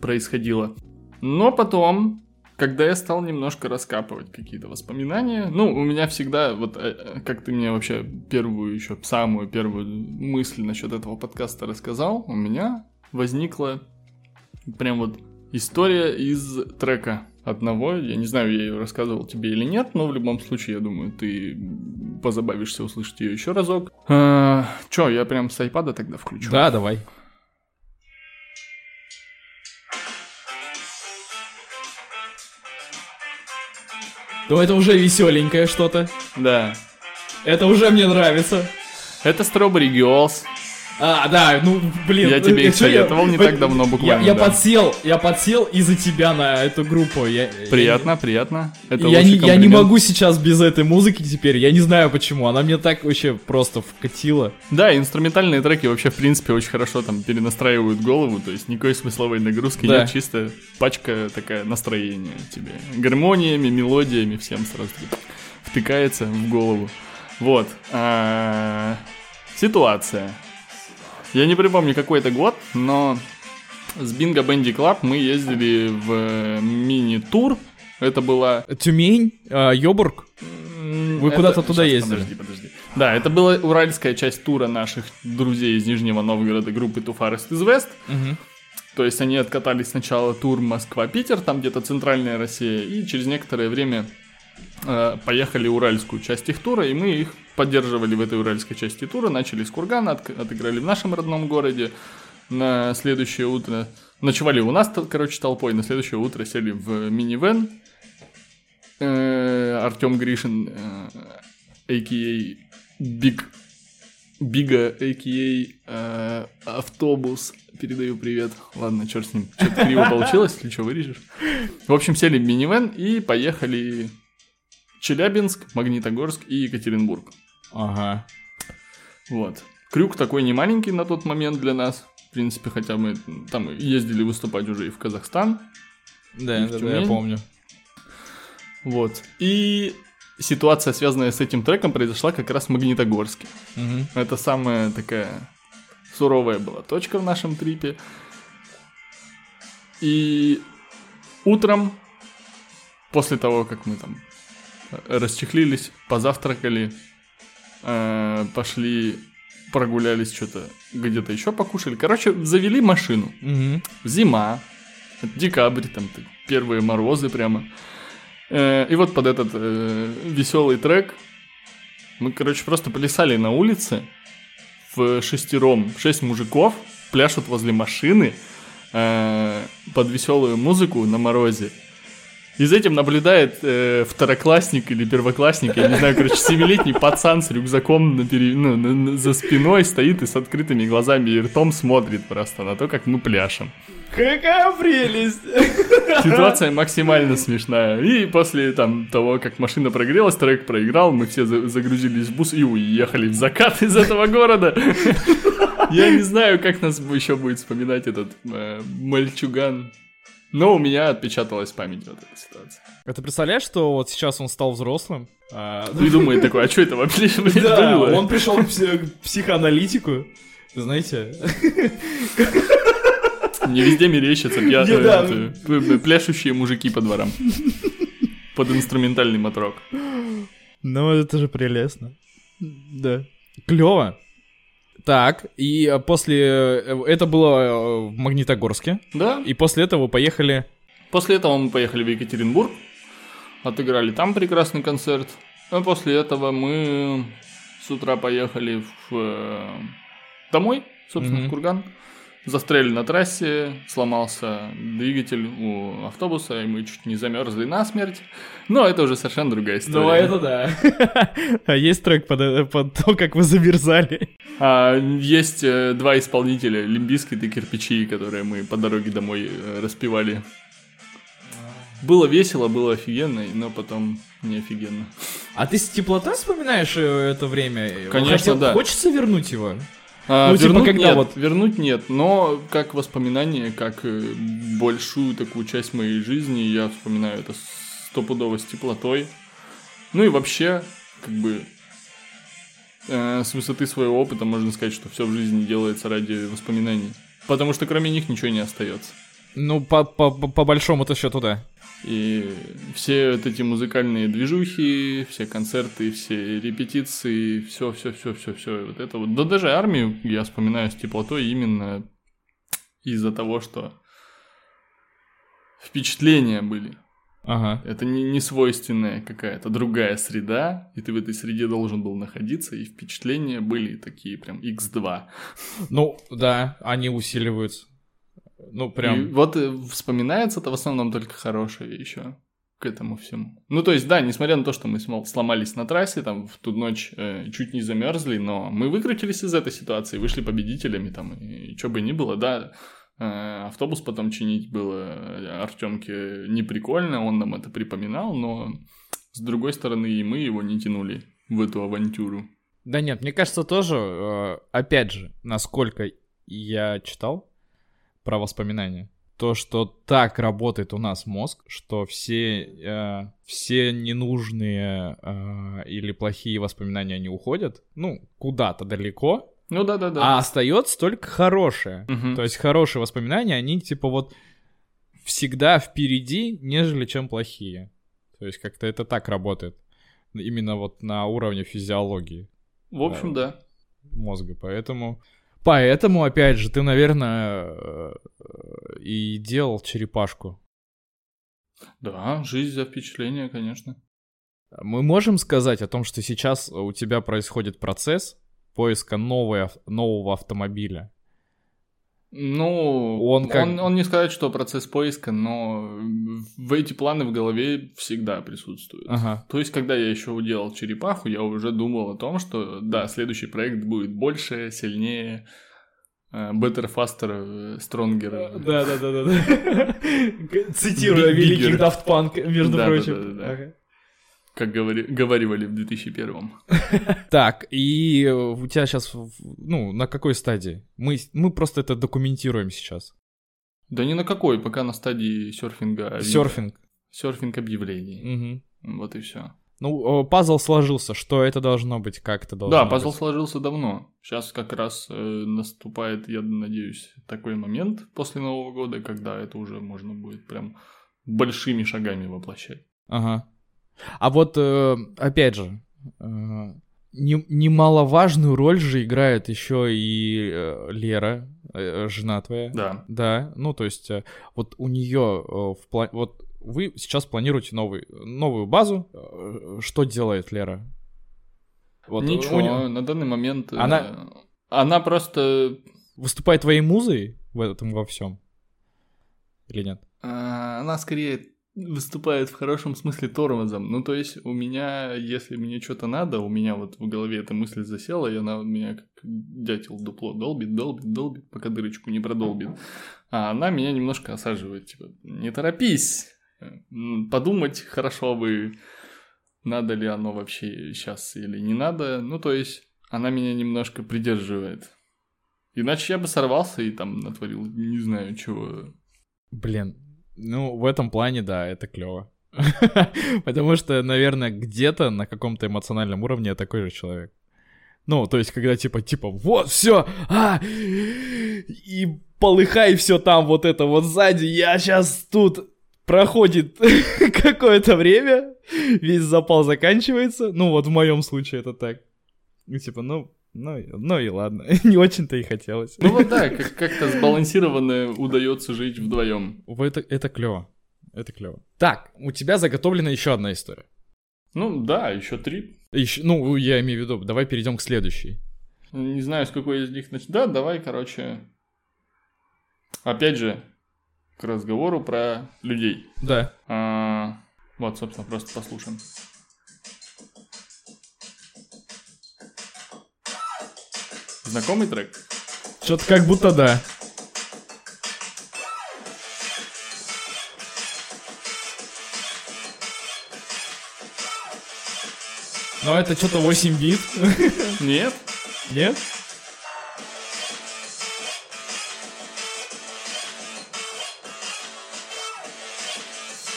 S2: происходило. Но потом когда я стал немножко раскапывать какие-то воспоминания, ну, у меня всегда, вот э, э, как ты мне вообще первую еще, самую первую мысль насчет этого подкаста рассказал, у меня возникла прям вот история из трека одного. Я не знаю, я ее рассказывал тебе или нет, но в любом случае, я думаю, ты позабавишься услышать ее еще разок. А, Че, я прям с айпада тогда включу?
S1: Да, давай. То это уже веселенькое что-то.
S2: Да.
S1: Это уже мне нравится.
S2: Это Strawberry Girls.
S1: А, да, ну, блин.
S2: Я тебе их советовал не так давно буквально.
S1: Я, подсел, я подсел из-за тебя на эту группу.
S2: Приятно, приятно.
S1: Я, не, могу сейчас без этой музыки теперь, я не знаю почему. Она мне так вообще просто вкатила.
S2: Да, инструментальные треки вообще, в принципе, очень хорошо там перенастраивают голову, то есть никакой смысловой нагрузки нет, чисто пачка такая настроение тебе. Гармониями, мелодиями всем сразу втыкается в голову. Вот. А, ситуация. Я не припомню, какой это год, но с Bingo Bendy Club мы ездили в мини-тур. Это была...
S1: Тюмень? А, Ёбург? Вы куда-то туда Сейчас, ездили?
S2: Подожди, подожди. Да, это была уральская часть тура наших друзей из Нижнего Новгорода группы Too Far East is West. Угу. То есть они откатались сначала тур Москва-Питер, там где-то центральная Россия, и через некоторое время э, поехали уральскую часть их тура, и мы их поддерживали в этой уральской части тура, начали с Кургана, от, отыграли в нашем родном городе, на следующее утро ночевали у нас, короче, толпой, на следующее утро сели в минивэн, э, Артем Гришин, а.к.а. Биг Бига, а.к.а. автобус. Передаю привет. Ладно, черт с ним. Что-то криво получилось, если что, вырежешь. В общем, сели в минивэн и поехали Челябинск, Магнитогорск и Екатеринбург.
S1: Ага.
S2: Вот. Крюк такой не маленький на тот момент для нас. В принципе, хотя мы там ездили выступать уже и в Казахстан.
S1: Да, да, да, я помню.
S2: Вот. И ситуация, связанная с этим треком, произошла как раз в Магнитогорске. Угу. Это самая такая суровая была точка в нашем трипе. И утром, после того, как мы там расчехлились, позавтракали, э, пошли прогулялись что-то, где-то еще покушали. Короче, завели машину.
S1: Мгм.
S2: Зима, декабрь, там первые морозы прямо. Э, и вот под этот веселый трек мы, короче, просто плясали на улице в шестером. Шесть мужиков пляшут возле машины э, под веселую музыку на морозе. И за этим наблюдает э, второклассник или первоклассник, я не знаю, короче, семилетний пацан с рюкзаком на пере- ну, на- на- за спиной стоит и с открытыми глазами и ртом смотрит просто на то, как мы пляшем.
S1: Какая прелесть!
S2: Ситуация максимально смешная. И после там того, как машина прогрелась, трек проиграл, мы все за- загрузились в бус и уехали в закат из этого города. Я не знаю, как нас еще будет вспоминать этот э, мальчуган. Но у меня отпечаталась память вот эта ситуация.
S1: А ты представляешь, что вот сейчас он стал взрослым? а,
S2: И думает такой, а что это вообще
S1: Да, он пришел к пси- к психоаналитику. Знаете,
S2: Не везде мерещатся пья-
S1: Не, да.
S2: э, п- пляшущие мужики по дворам. Под инструментальный мотрок.
S1: ну это же прелестно. Да. Клево. Так, и э, после... э, Это было э, в Магнитогорске.
S2: Да,
S1: И после этого поехали...
S2: После этого мы поехали в Екатеринбург, отыграли там прекрасный концерт. А после этого мы с утра поехали в, домой, собственно,
S1: Мгм.
S2: в Курган. Застряли на трассе, сломался двигатель у автобуса, и мы чуть не замерзли насмерть. Но это уже совершенно другая история.
S1: Ну, это да. А есть трек под, э, под то, как вы замерзали?
S2: А, есть э, два исполнителя, Limp Bizkit и Кирпичи, которые мы по дороге домой э, распевали. Было весело, было офигенно, но потом не офигенно.
S1: А ты с теплотой вспоминаешь э, это время?
S2: Конечно, да.
S1: Хочется вернуть его?
S2: А,
S1: Ну, типа,
S2: вернуть
S1: когда
S2: нет,
S1: вот-
S2: вернуть нет, но как воспоминание, как э, большую такую часть моей жизни, я вспоминаю это стопудово с теплотой. Ну и вообще, как бы, э, с высоты своего опыта можно сказать, что все в жизни делается ради воспоминаний. Потому что кроме них ничего не остается.
S1: Ну, по, по, по большому-то счету, да.
S2: И все вот эти музыкальные движухи, все концерты, все репетиции, все, все, все, все, все, вот это вот. Да даже армию я вспоминаю с теплотой именно из-за того, что впечатления были.
S1: Ага.
S2: Это не, не свойственная какая-то другая среда, и ты в этой среде должен был находиться, и впечатления были такие прям x2.
S1: Ну, да, они усиливаются. Ну,
S2: И
S1: прям...
S2: вот э, вспоминается-то в основном только хорошее еще к этому всему. Ну, то есть, да, несмотря на то, что мы сломались на трассе, там, в ту ночь э, чуть не замерзли, но мы выкрутились из этой ситуации, вышли победителями, там, и, что бы ни было, да, э, автобус потом чинить было Артемке не прикольно, он нам это припоминал, но, с другой стороны, и мы его не тянули в эту авантюру.
S1: Да нет, мне кажется тоже, э, опять же, насколько я читал про воспоминания, то, что так работает у нас мозг, что все, э, все ненужные э, или плохие воспоминания, они уходят, ну, куда-то далеко,
S2: Ну, да-да-да.
S1: а остается только хорошее.
S2: Мгм.
S1: То есть хорошие воспоминания, они типа вот всегда впереди, нежели чем плохие. То есть как-то это так работает. Именно вот на уровне физиологии
S2: В общем, да.
S1: мозга. Поэтому... Поэтому, опять же, ты, наверное, э, и делал черепашку.
S2: Да, жизнь за впечатление, конечно.
S1: Мы можем сказать о том, что сейчас у тебя происходит процесс поиска новой, нового автомобиля.
S2: Ну,
S1: Он
S2: он,
S1: как-
S2: он, не сказать, что процесс поиска, но в эти планы в голове всегда присутствуют.
S1: Ага.
S2: То есть, когда я еще делал черепаху, я уже думал о том, что да, следующий проект будет больше, сильнее, э, better, faster, stronger.
S1: Да, да, да, да, да. Цитируя великих. Daft Punk, между прочим.
S2: да, да, да.
S1: Ага.
S2: Как говори, говаривали в 2001
S1: Так, и у тебя сейчас, ну, на какой стадии? Мы, мы просто это документируем сейчас.
S2: Да ни на какой, пока на стадии серфинга.
S1: Серфинг.
S2: Серфинг объявлений.
S1: Мгм.
S2: Вот и все.
S1: Ну, пазл сложился, что это должно быть, как это должно
S2: Да,
S1: быть.
S2: пазл сложился давно. Сейчас как раз э, наступает, я надеюсь, такой момент после Нового года, когда это уже можно будет прям большими шагами воплощать.
S1: Ага. А вот, э, опять же, э, не- немаловажную роль же играет еще и э, Лера, жена твоя.
S2: Да.
S1: Да, ну то есть вот у нее в плане... Вот вы сейчас планируете новый, новую базу. Что делает Лера? Вот,
S2: Ничего,
S1: у
S2: на данный момент...
S1: Она-
S2: Она просто...
S1: Выступает твоей музой в этом во всем? Или нет?
S2: э, Она скорее выступает в хорошем смысле тормозом. Ну, то есть, у меня, если мне что-то надо, у меня вот в голове эта мысль засела, и она меня как дятел дупло долбит, долбит, долбит, пока дырочку не продолбит. А она меня немножко осаживает, типа, не торопись, подумать хорошо бы, надо ли оно вообще сейчас или не надо. Ну, то есть, она меня немножко придерживает. Иначе я бы сорвался и там натворил не знаю чего.
S1: Блин, ну в этом плане, да, это клево. Потому что, наверное, где-то на каком-то эмоциональном уровне я такой же человек. Ну, то есть, когда типа, типа, вот, все, а, и полыхай все там, вот это вот сзади, я сейчас тут проходит какое-то время, весь запал заканчивается, ну вот в моем случае это так. И типа, ну, ну, и- ну и ладно, не очень-то и хотелось.
S2: Ну вот да, как- как-то сбалансированно удается жить вдвоем.
S1: Это, это клево. Это клево. Так, у тебя заготовлена еще одна история.
S2: Ну да, еще три.
S1: Ещё- ну, я имею в виду, давай перейдем к следующей.
S2: Не знаю, с какой из них начать. Да, давай, короче. Опять же, к разговору про людей.
S1: Да.
S2: А, вот, собственно, просто послушаем. Знакомый трек?
S1: Что-то как будто да. Но это что-то 8 бит.
S2: Нет?
S1: Нет?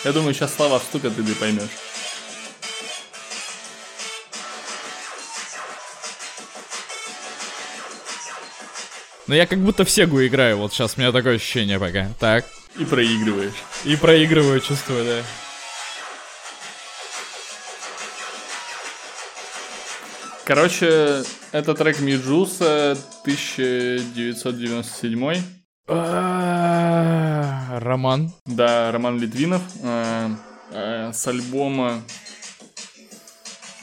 S2: Я думаю, сейчас слова вступят, и ты поймешь.
S1: Но я как будто в Сегу играю, вот сейчас у меня такое ощущение пока. Так.
S2: И проигрываешь.
S1: И проигрываю, чувствую, да.
S2: Короче, это трек Миджуса 1997.
S1: А, Роман.
S2: Да, Роман Литвинов э, э, с альбома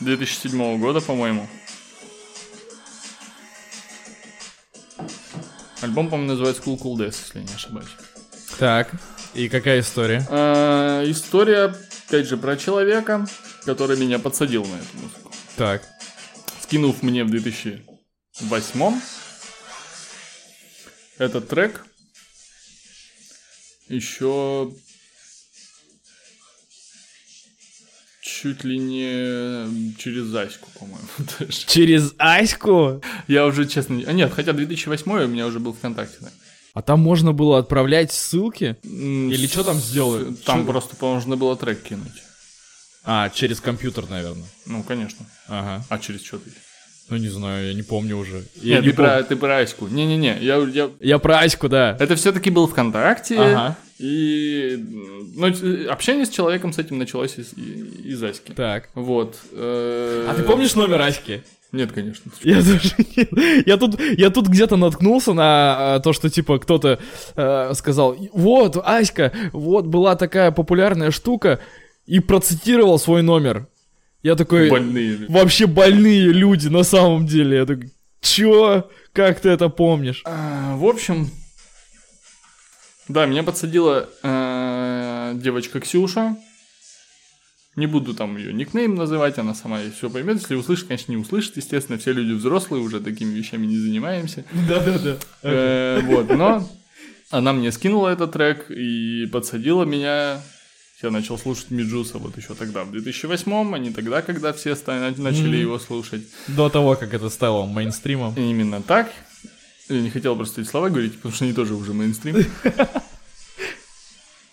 S2: 2007 года, по-моему. Альбом, по-моему, называется Cool Cool Death, если не ошибаюсь.
S1: Так. И какая история?
S2: Э, история, опять же, про человека, который меня подсадил на эту музыку.
S1: Так.
S2: Скинув мне в 2008 этот трек еще чуть ли не через Заську, по-моему, даже.
S1: Через Аську?
S2: Я уже, честно... А нет, хотя 2008 у меня уже был ВКонтакте. да.
S1: А там можно было отправлять ссылки? Или чё там сделают?
S2: Там
S1: Чё-
S2: просто можно было трек кинуть.
S1: А, через компьютер, наверное.
S2: Ну, конечно.
S1: Ага.
S2: А через что ты?
S1: Ну, не знаю, я не помню уже. Я
S2: Нет,
S1: не
S2: ты, про,
S1: помню.
S2: ты про Аську. Не-не-не, я, я...
S1: Я про Аську, да.
S2: Это все-таки был ВКонтакте.
S1: Ага.
S2: И ну, э, общение с человеком с этим началось из, из Аськи.
S1: Так.
S2: Вот. э,
S1: А ты помнишь номер Аськи?
S2: Нет, конечно.
S1: Я нет. Я тут, я тут где-то наткнулся на а, то, что типа кто-то э, сказал, вот, Аська, вот была такая популярная штука, и процитировал свой номер. Я такой,
S2: Больные.
S1: вообще больные люди на самом деле. Я такой, чё? Как ты это помнишь?
S2: А, в общем, да, меня подсадила э, девочка Ксюша. Не буду там ее никнейм называть, она сама все поймет. Если услышит, конечно, не услышит, естественно, все люди взрослые, уже такими вещами не занимаемся.
S1: Да-да-да.
S2: Э, Вот, но она мне скинула этот трек и подсадила меня. Я начал слушать Миджуса вот еще тогда, в 2008 а не тогда, когда все начали его слушать.
S1: До того, как это стало мейнстримом.
S2: Именно так. Я не хотел просто эти слова говорить, потому что они тоже уже мейнстрим.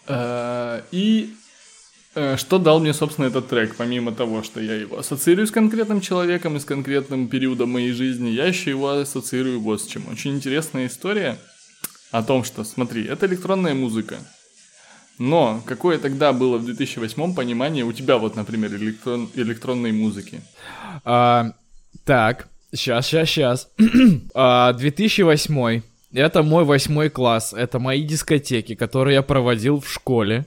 S2: Э, И Э, что дал мне, собственно, этот трек, помимо того, что я его ассоциирую с конкретным человеком и с конкретным периодом моей жизни, я еще его ассоциирую вот с чем. Очень интересная история о том, что, смотри, это электронная музыка. Но какое тогда было в 2008 понимание у тебя, вот, например, электрон, электронной музыки?
S1: А, так, сейчас, сейчас, сейчас. а, 2008 это мой восьмой класс, это мои дискотеки, которые я проводил в школе.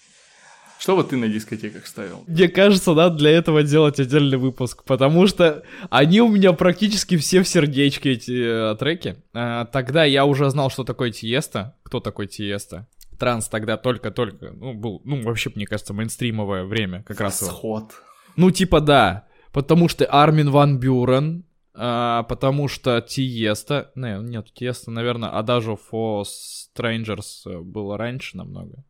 S2: Что вот ты на дискотеках ставил?
S1: Мне кажется, надо для этого делать отдельный выпуск, потому что они у меня практически все в сердечке, эти э, треки. А, тогда я уже знал, что такое Тиеста, кто такой Тиеста. Транс тогда только-только, ну, был, ну, вообще, мне кажется, мейнстримовое время как раз.
S2: Сход.
S1: Ну, типа, да. Потому что Армин Ван Бюрен, а, потому что Тиеста, не, нет, Тиеста, наверное, а даже For Strangers было раньше намного.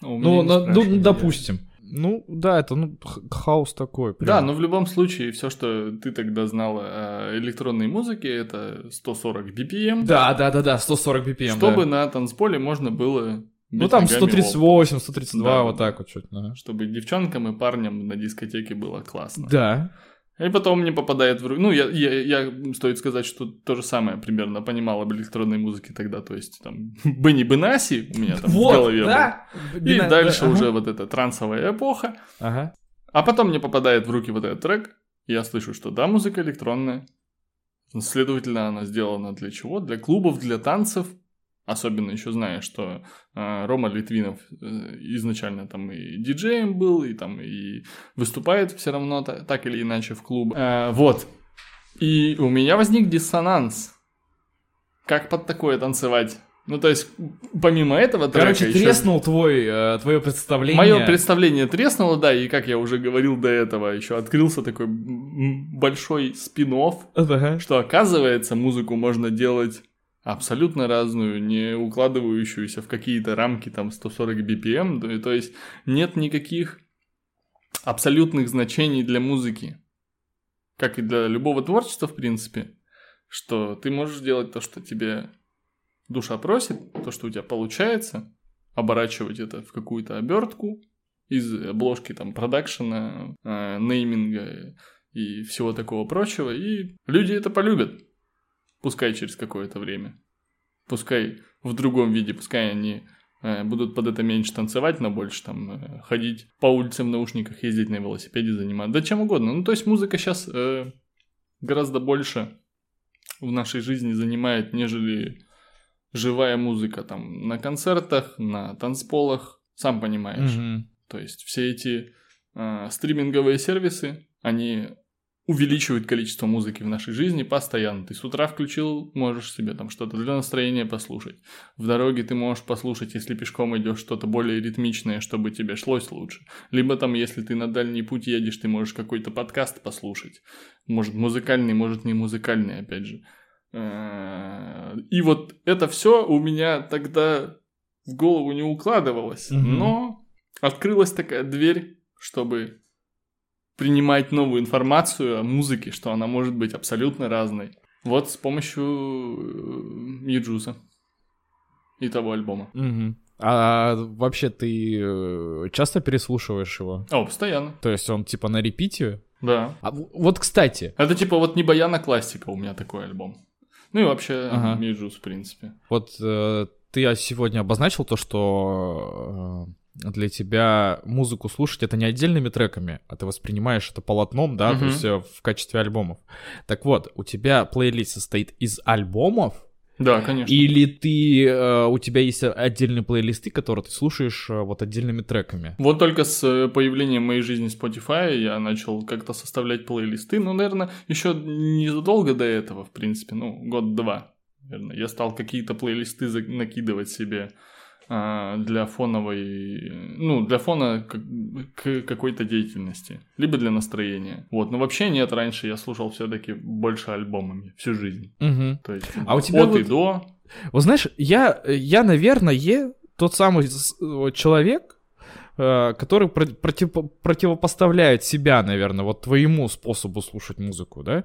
S2: Ну,
S1: Ну, на- ну, допустим. Ну, да, это ну, хаос такой. прям.
S2: Да, но в любом случае, все, что ты тогда знал о электронной музыке, это 140 BPM.
S1: Да, да, да, да, 140 BPM.
S2: Чтобы
S1: да.
S2: на танцполе можно было...
S1: Ну там
S2: ногами
S1: 138, 132,
S2: Да,
S1: вот так вот чуть. да.
S2: Чтобы девчонкам и парням на дискотеке было классно.
S1: Да.
S2: И потом мне попадает в руки... Ну, я, я, я, стоит сказать, что то же самое примерно понимал об электронной музыке тогда. То есть, там, Бенни Бенаси у меня там в голове был. И дальше уже вот эта трансовая эпоха.
S1: Ага.
S2: А потом мне попадает в руки вот этот трек, и я слышу, что да, музыка электронная. Следовательно, она сделана для чего? Для клубов, для танцев. Особенно еще зная, что э, Рома Литвинов э, изначально там и диджеем был, и там и выступает все равно та- так или иначе в клуб. Э, вот. И у меня возник диссонанс. Как под такое танцевать? Ну, то есть, помимо этого
S1: Короче, треснул твой, э, твое представление.
S2: Мое представление треснуло, да, и как я уже говорил до этого, еще открылся такой большой спин
S1: Ага.
S2: что оказывается музыку можно делать абсолютно разную, не укладывающуюся в какие-то рамки там 140 BPM, то, есть нет никаких абсолютных значений для музыки, как и для любого творчества, в принципе, что ты можешь делать то, что тебе душа просит, то, что у тебя получается, оборачивать это в какую-то обертку из обложки там продакшена, э, нейминга и всего такого прочего, и люди это полюбят. Пускай через какое-то время. Пускай в другом виде, пускай они э, будут под это меньше танцевать, но больше там э, ходить по улицам в наушниках, ездить на велосипеде, заниматься, да чем угодно. Ну, то есть музыка сейчас гораздо больше в нашей жизни занимает, нежели живая музыка там на концертах, на танцполах, сам понимаешь.
S1: Мгм.
S2: То есть все эти э, стриминговые сервисы, они увеличивают количество музыки в нашей жизни постоянно. Ты с утра включил, можешь себе там что-то для настроения послушать. В дороге ты можешь послушать, если пешком идешь, что-то более ритмичное, чтобы тебе шлось лучше. Либо там, если ты на дальний путь едешь, ты можешь какой-то подкаст послушать. Может музыкальный, может не музыкальный, опять же. И вот это все у меня тогда в голову не укладывалось. Но открылась такая дверь, чтобы принимать новую информацию о музыке, что она может быть абсолютно разной. Вот с помощью э, Юджуса и того альбома.
S1: Мгм. А вообще ты э, часто переслушиваешь его?
S2: О, постоянно,
S1: То есть он типа на репите?
S2: да.
S1: А вот, кстати,
S2: Это типа вот не баяна классика у меня такой альбом. Ну и вообще
S1: Ага.
S2: Миджус, в принципе.
S1: вот э, ты сегодня обозначил то, что э, для тебя музыку слушать это не отдельными треками, а ты воспринимаешь это полотном, да, то
S2: Мгм.
S1: есть э, в качестве альбомов. Так вот, у тебя плейлист состоит из альбомов,
S2: Да, конечно.
S1: или ты э, у тебя есть отдельные плейлисты, которые ты слушаешь э, вот отдельными треками?
S2: Вот только с э, появлением моей жизни Spotify я начал как-то составлять плейлисты. Ну, наверное, еще незадолго до этого, в принципе, ну, год-два, наверное. Я стал какие-то плейлисты накидывать себе для фоновой, ну, для фона к, какой-то деятельности, либо для настроения. Вот, но вообще нет, раньше я слушал все-таки больше альбомами всю жизнь.
S1: Мгм.
S2: То есть
S1: А у тебя
S2: от и
S1: вот-
S2: до.
S1: Вот знаешь, я, я, наверное, тот самый человек, э, который про- против- противопоставляет себя, наверное, вот твоему способу слушать музыку, да?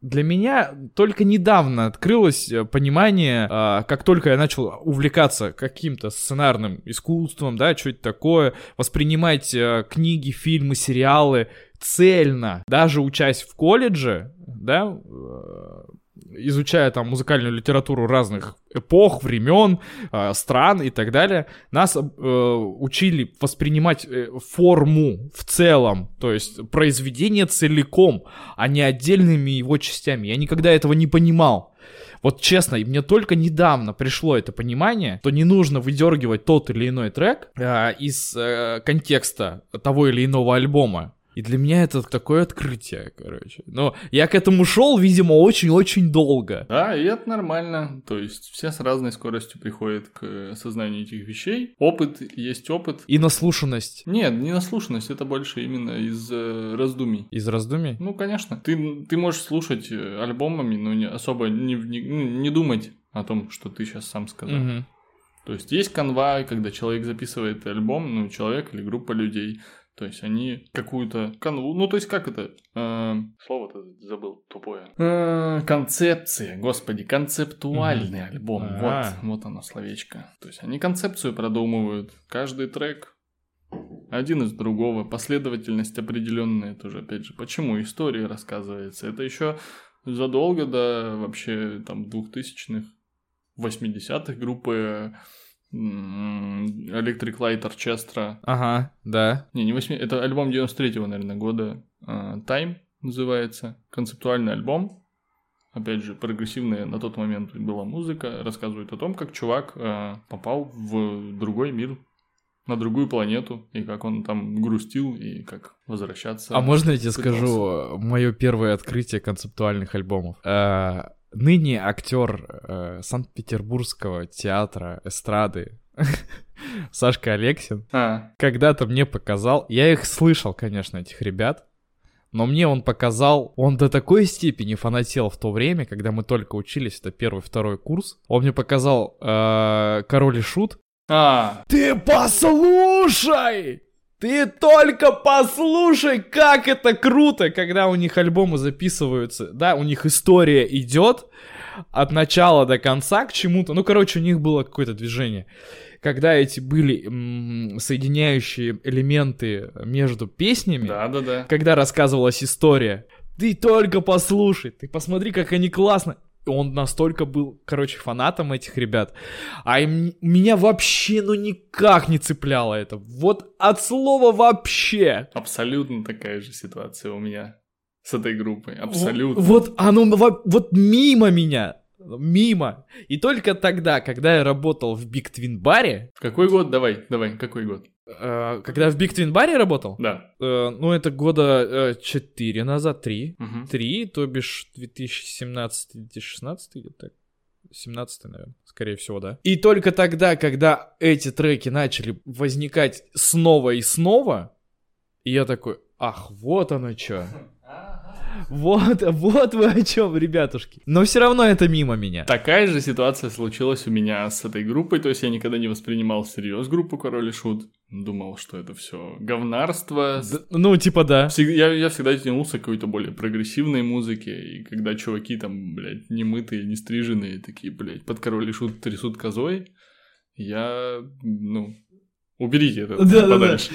S1: Для меня только недавно открылось э, понимание, а, как только я начал увлекаться каким-то сценарным искусством, да, что это такое, воспринимать э, книги, фильмы, сериалы цельно, даже учась в колледже, да, э, изучая там музыкальную литературу разных эпох, времен, э, стран и так далее, нас э, учили воспринимать э, форму в целом, то есть произведение целиком, а не отдельными его частями. Я никогда этого не понимал. Вот честно, и мне только недавно пришло это понимание, что не нужно выдергивать тот или иной трек э, из э, контекста того или иного альбома. И для меня это такое открытие, короче. Но я к этому шел, видимо, очень-очень долго.
S2: Да, и это нормально. То есть все с разной скоростью приходят к осознанию этих вещей. Опыт есть опыт.
S1: И наслушанность.
S2: Нет, не наслушанность, это больше именно из э, раздумий.
S1: Из раздумий?
S2: Ну, конечно. Ты, ты можешь слушать э, альбомами, но не, особо не, не, ну, не думать о том, что ты сейчас сам сказал.
S1: Мгм.
S2: То есть есть канва, когда человек записывает альбом, ну, человек или группа людей. То есть они какую-то канву, ну то есть как это? Э, слово-то забыл, тупое. Э, концепция, господи, концептуальный альбом. Вот, вот оно словечко. То есть они концепцию продумывают. Каждый трек один из другого, последовательность определенная тоже, опять же, почему история рассказывается. Это еще задолго до вообще там 2000-х, 80-х группы Electric Light Orchestra.
S1: Ага, да.
S2: Не, не 8, это альбом 93-го, наверное, года. а, Time называется. Концептуальный альбом. Опять же, прогрессивная на тот момент была музыка. Рассказывает о том, как чувак а, попал в другой мир, на другую планету, и как он там грустил, и как возвращаться.
S1: А можно я тебе
S2: пытался.
S1: скажу мое первое открытие концептуальных альбомов? Э, Ныне актер э, Санкт-Петербургского театра эстрады Сашка Алексин
S2: А,
S1: когда-то мне показал, я их слышал, конечно, этих ребят, но мне он показал, он до такой степени фанател в то время, когда мы только учились, это первый, второй курс, он мне показал э, Король и Шут.
S2: а,
S1: Ты послушай! Ты только послушай, как это круто, когда у них альбомы записываются, да, у них история идет от начала до конца к чему-то. Ну, короче, у них было какое-то движение. Когда эти были м, соединяющие элементы между песнями,
S2: да-да-да.
S1: когда рассказывалась история, ты только послушай, ты посмотри, как они классно. Он настолько был, короче, фанатом этих ребят. А им- меня вообще, ну, никак не цепляло это. Вот от слова вообще.
S2: Абсолютно такая же ситуация у меня с этой группой. Абсолютно.
S1: Вот оно во- вот мимо меня. Мимо. И только тогда, когда я работал в Big Twin баре,
S2: В какой год? Давай, давай, какой год?
S1: Э, когда в Big Twin баре работал,
S2: Да.
S1: э, ну это года 4 назад, 3,
S2: Мгм.
S1: 3, то бишь 2017-2016 где-то так. 17 наверное, скорее всего, да. И только тогда, когда эти треки начали возникать снова и снова, я такой, ах, вот оно что. Вот, вот вы о чем, ребятушки. Но все равно это мимо меня.
S2: Такая же ситуация случилась у меня с этой группой, то есть я никогда не воспринимал всерьез группу Король и Шут. Думал, что это все говнарство.
S1: Д- Ну, типа да.
S2: Всег- Я, я всегда тянулся к какой-то более прогрессивной музыке, и когда чуваки там, блядь, не мытые, не стриженные, такие, блядь, под Король и Шут трясут козой, я, ну, уберите это
S1: Да-да-да.
S2: подальше.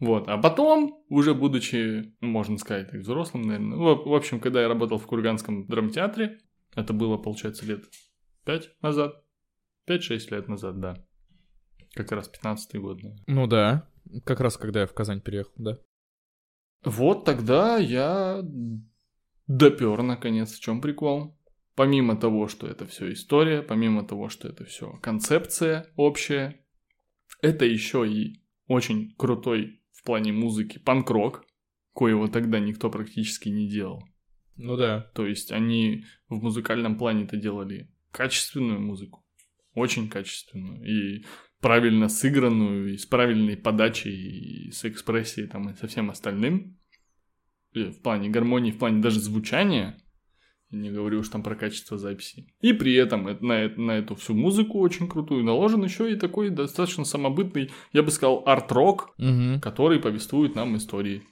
S2: Вот, а потом, уже будучи, можно сказать, так, взрослым, наверное, в в общем, когда я работал в Курганском драмтеатре, это было, получается, лет 5 назад, 5-6 лет назад, да. Как раз 15 год, наверное.
S1: Ну да. Как раз когда я в Казань переехал, да.
S2: Вот тогда я допер, наконец, в чем прикол. Помимо того, что это все история, помимо того, что это все концепция общая, это еще и очень крутой в плане музыки панк-рок, коего тогда никто практически не делал.
S1: Ну да.
S2: То есть они в музыкальном плане-то делали качественную музыку, очень качественную, и правильно сыгранную, и с правильной подачей, и с экспрессией там, и со всем остальным. И в плане гармонии, в плане даже звучания, не говорю уж там про качество записи. И при этом на, на эту всю музыку очень крутую наложен еще и такой достаточно самобытный, я бы сказал, арт-рок,
S1: Угу.
S2: который повествует нам истории.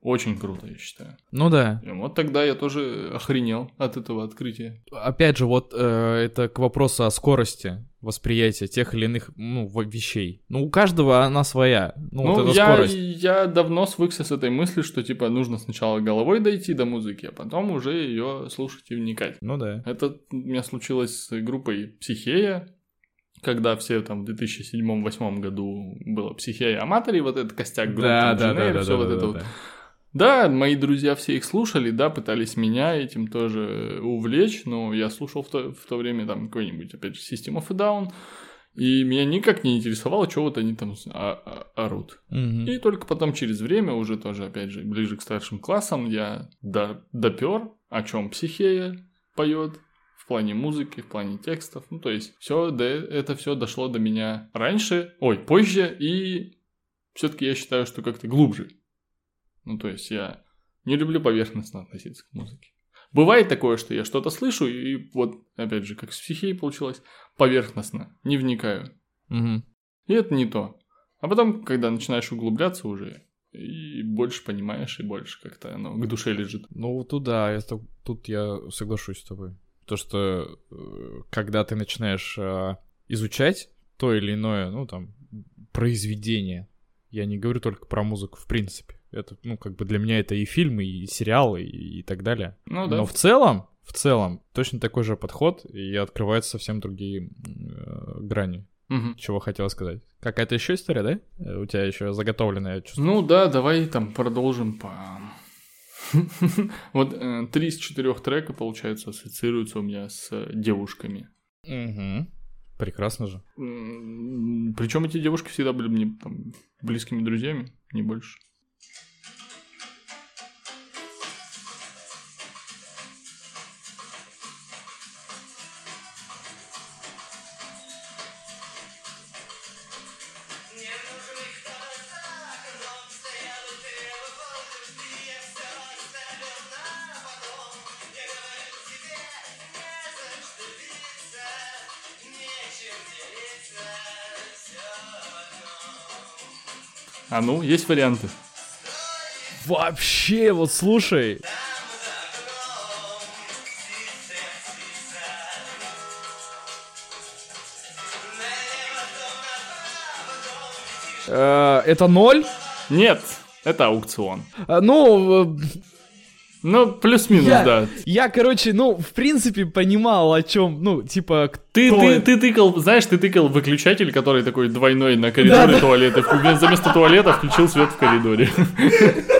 S2: Очень круто, я считаю.
S1: Ну да.
S2: И вот тогда я тоже охренел от этого открытия.
S1: Опять же, вот э, это к вопросу о скорости восприятия тех или иных ну, вещей. Ну, у каждого она своя. Ну,
S2: Ну,
S1: вот
S2: я,
S1: скорость.
S2: я давно свыкся с этой мыслью, что типа нужно сначала головой дойти до музыки, а потом уже ее слушать и вникать.
S1: Ну да.
S2: Это у меня случилось с группой Психея, когда все там в 2007-2008 году было Психея Аматори, вот этот костяк группы,
S1: Да, да, да, да,
S2: всё
S1: да,
S2: вот
S1: да,
S2: это
S1: да,
S2: вот.
S1: да.
S2: Да, мои друзья все их слушали, да, пытались меня этим тоже увлечь, но я слушал в то, в то время там какой-нибудь, опять же, System of a Down, и меня никак не интересовало, что вот они там а- а- орут.
S1: Мгм.
S2: И только потом через время, уже тоже, опять же, ближе к старшим классам, я до, допер, о чем психея поет в плане музыки, в плане текстов. Ну, то есть, все это все дошло до меня раньше, ой, позже, и все-таки я считаю, что как-то глубже. Ну, то есть, я не люблю поверхностно относиться к музыке. Бывает такое, что я что-то слышу, и вот, опять же, как с психией получилось, поверхностно, не вникаю.
S1: Мгм.
S2: И это не то. А потом, когда начинаешь углубляться уже, и больше понимаешь, и больше как-то оно к душе лежит.
S1: Ну, тут да, ст- тут я соглашусь с тобой. То, что э, когда ты начинаешь э, изучать то или иное, ну, там, произведение, я не говорю только про музыку, в принципе. Это, ну, как бы для меня это и фильмы, и сериалы, и, и так далее.
S2: Ну да.
S1: Но в целом, в целом, точно такой же подход, и открываются совсем другие э, грани.
S2: Мгм.
S1: Чего хотел сказать. Какая-то еще история, да? Э, У тебя еще заготовленная, я чувствую.
S2: Ну да, давай там продолжим по... Вот э, три из четырех трека, получается, ассоциируются у меня с девушками.
S1: Прекрасно же.
S2: Причем эти девушки всегда были мне там, близкими друзьями, не больше. А ну, есть варианты.
S1: Вообще, вот слушай. Э, Это ноль?
S2: Нет, это аукцион.
S1: А, Ну, э,
S2: Ну, плюс-минус,
S1: я,
S2: да.
S1: я, короче, ну, в принципе, понимал, о чем, ну, типа,
S2: Ты,
S1: кто
S2: ты, ты тыкал, знаешь, ты тыкал выключатель, который такой двойной на коридоре
S1: Да-да.
S2: туалета. вместо- Вместо туалета включил свет в коридоре.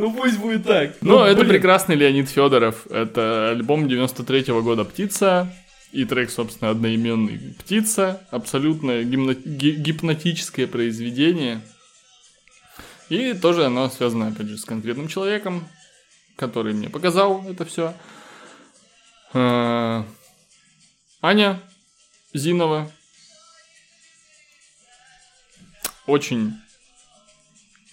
S1: Ну, пусть будет так.
S2: Ну, это
S1: блин.
S2: прекрасный Леонид Федоров. Это альбом 93 года «Птица». И трек, собственно, одноименный «Птица». Абсолютно гимно- ги- гипнотическое произведение. И тоже оно связано, опять же, с конкретным человеком, который мне показал это все. Аня Зинова. Очень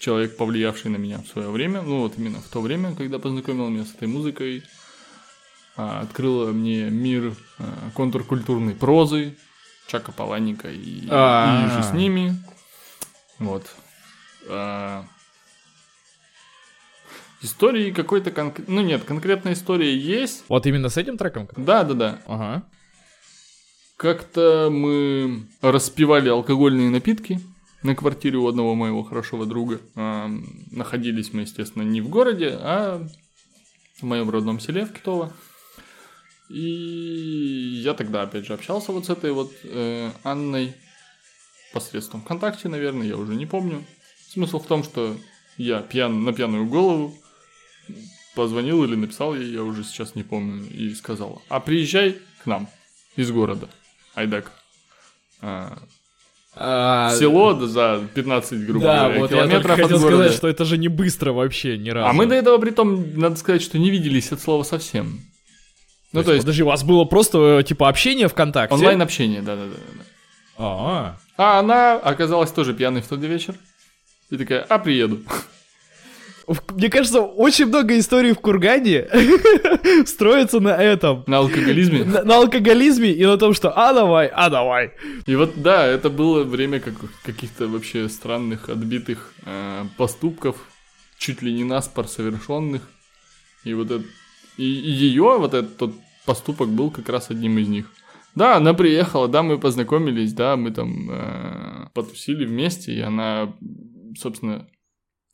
S2: человек, повлиявший на меня в свое время, ну вот именно в то время, когда познакомил меня с этой музыкой, а, открыла мне мир а, контркультурной прозы, Чака Паланика и, и
S1: А.
S2: же с ними. Вот. А, Истории какой-то конкретной... Ну нет, конкретная история есть.
S1: Вот именно с этим треком?
S2: Да-да-да.
S1: Ага.
S2: Как-то мы распивали алкогольные напитки на квартире у одного моего хорошего друга. А, находились мы, естественно, не в городе, а в моем родном селе, в Китово. И я тогда, опять же, общался вот с этой вот э, Анной посредством ВКонтакте, наверное, я уже не помню. Смысл в том, что я пьян на пьяную голову позвонил или написал ей, я уже сейчас не помню, и сказал, а приезжай к нам из города, Айдак. А,
S1: А,
S2: село да, за 15, грубо
S1: Да,
S2: говоря,
S1: вот я
S2: километров от
S1: хотел
S2: города.
S1: сказать, что это же не быстро вообще ни разу.
S2: А мы до этого, при том, надо сказать, что не виделись от слова совсем. Ну, то есть,
S1: Подожди, у вас было просто, э, типа, общение ВКонтакте?
S2: онлайн-общение, да-да-да.
S1: А,
S2: А она оказалась тоже пьяной в тот вечер. И такая, а приеду.
S1: Мне кажется, очень много историй в Кургане строится на этом.
S2: На алкоголизме?
S1: На, на алкоголизме и на том, что а давай, а давай.
S2: И вот да, это было время как, каких-то вообще странных, отбитых э, поступков, чуть ли не наспор совершенных. И вот это, и, и ее вот этот тот поступок был как раз одним из них. Да, она приехала, да, мы познакомились, да, мы там э, потусили вместе, и она, собственно,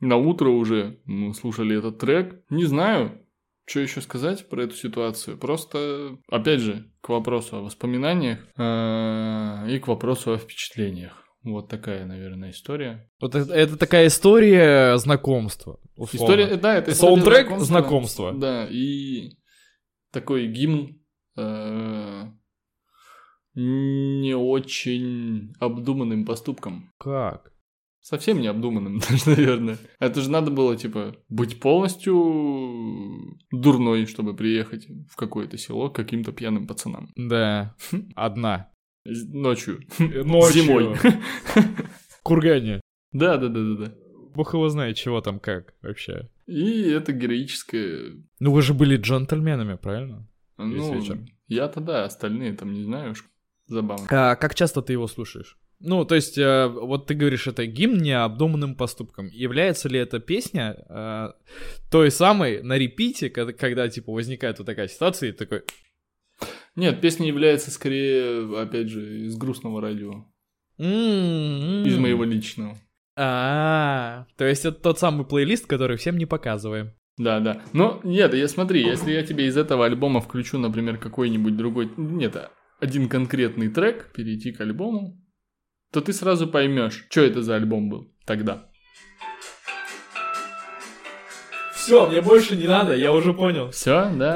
S2: на утро уже мы слушали этот трек. Не знаю, что еще сказать про эту ситуацию. Просто, опять же, к вопросу о воспоминаниях э, и к вопросу о впечатлениях. Вот такая, наверное, история.
S1: Вот это, это такая история знакомства.
S2: Условно. История, да, это
S1: Саундтрек знакомства. знакомства.
S2: Да, и такой гимн э, не очень обдуманным поступком.
S1: Как?
S2: Совсем не обдуманным даже, наверное. Это же надо было, типа, быть полностью дурной, чтобы приехать в какое-то село к каким-то пьяным пацанам.
S1: Да, одна.
S2: Ночью.
S1: Ночью.
S2: Зимой.
S1: Кургане.
S2: Да, да, да, да, да.
S1: Бог его знает, чего там как вообще.
S2: И это героическое...
S1: Ну вы же были джентльменами, правильно?
S2: Ну, я-то да, остальные там не знаю, забавно.
S1: А как часто ты его слушаешь? Ну, то есть, э, вот ты говоришь, это гимн необдуманным поступком. Является ли эта песня э, той самой на репите, когда, когда, типа, возникает вот такая ситуация, и такой...
S2: Нет, песня является скорее, опять же, из грустного радио.
S1: Mm-hmm.
S2: Из моего личного.
S1: А, то есть это тот самый плейлист, который всем не показываем.
S2: Да, да. Но нет, я смотри, если я тебе из этого альбома включу, например, какой-нибудь другой, нет, один конкретный трек, перейти к альбому, то ты сразу поймешь, что это за альбом был тогда.
S1: Все, мне больше не надо, я уже понял.
S2: Все, да?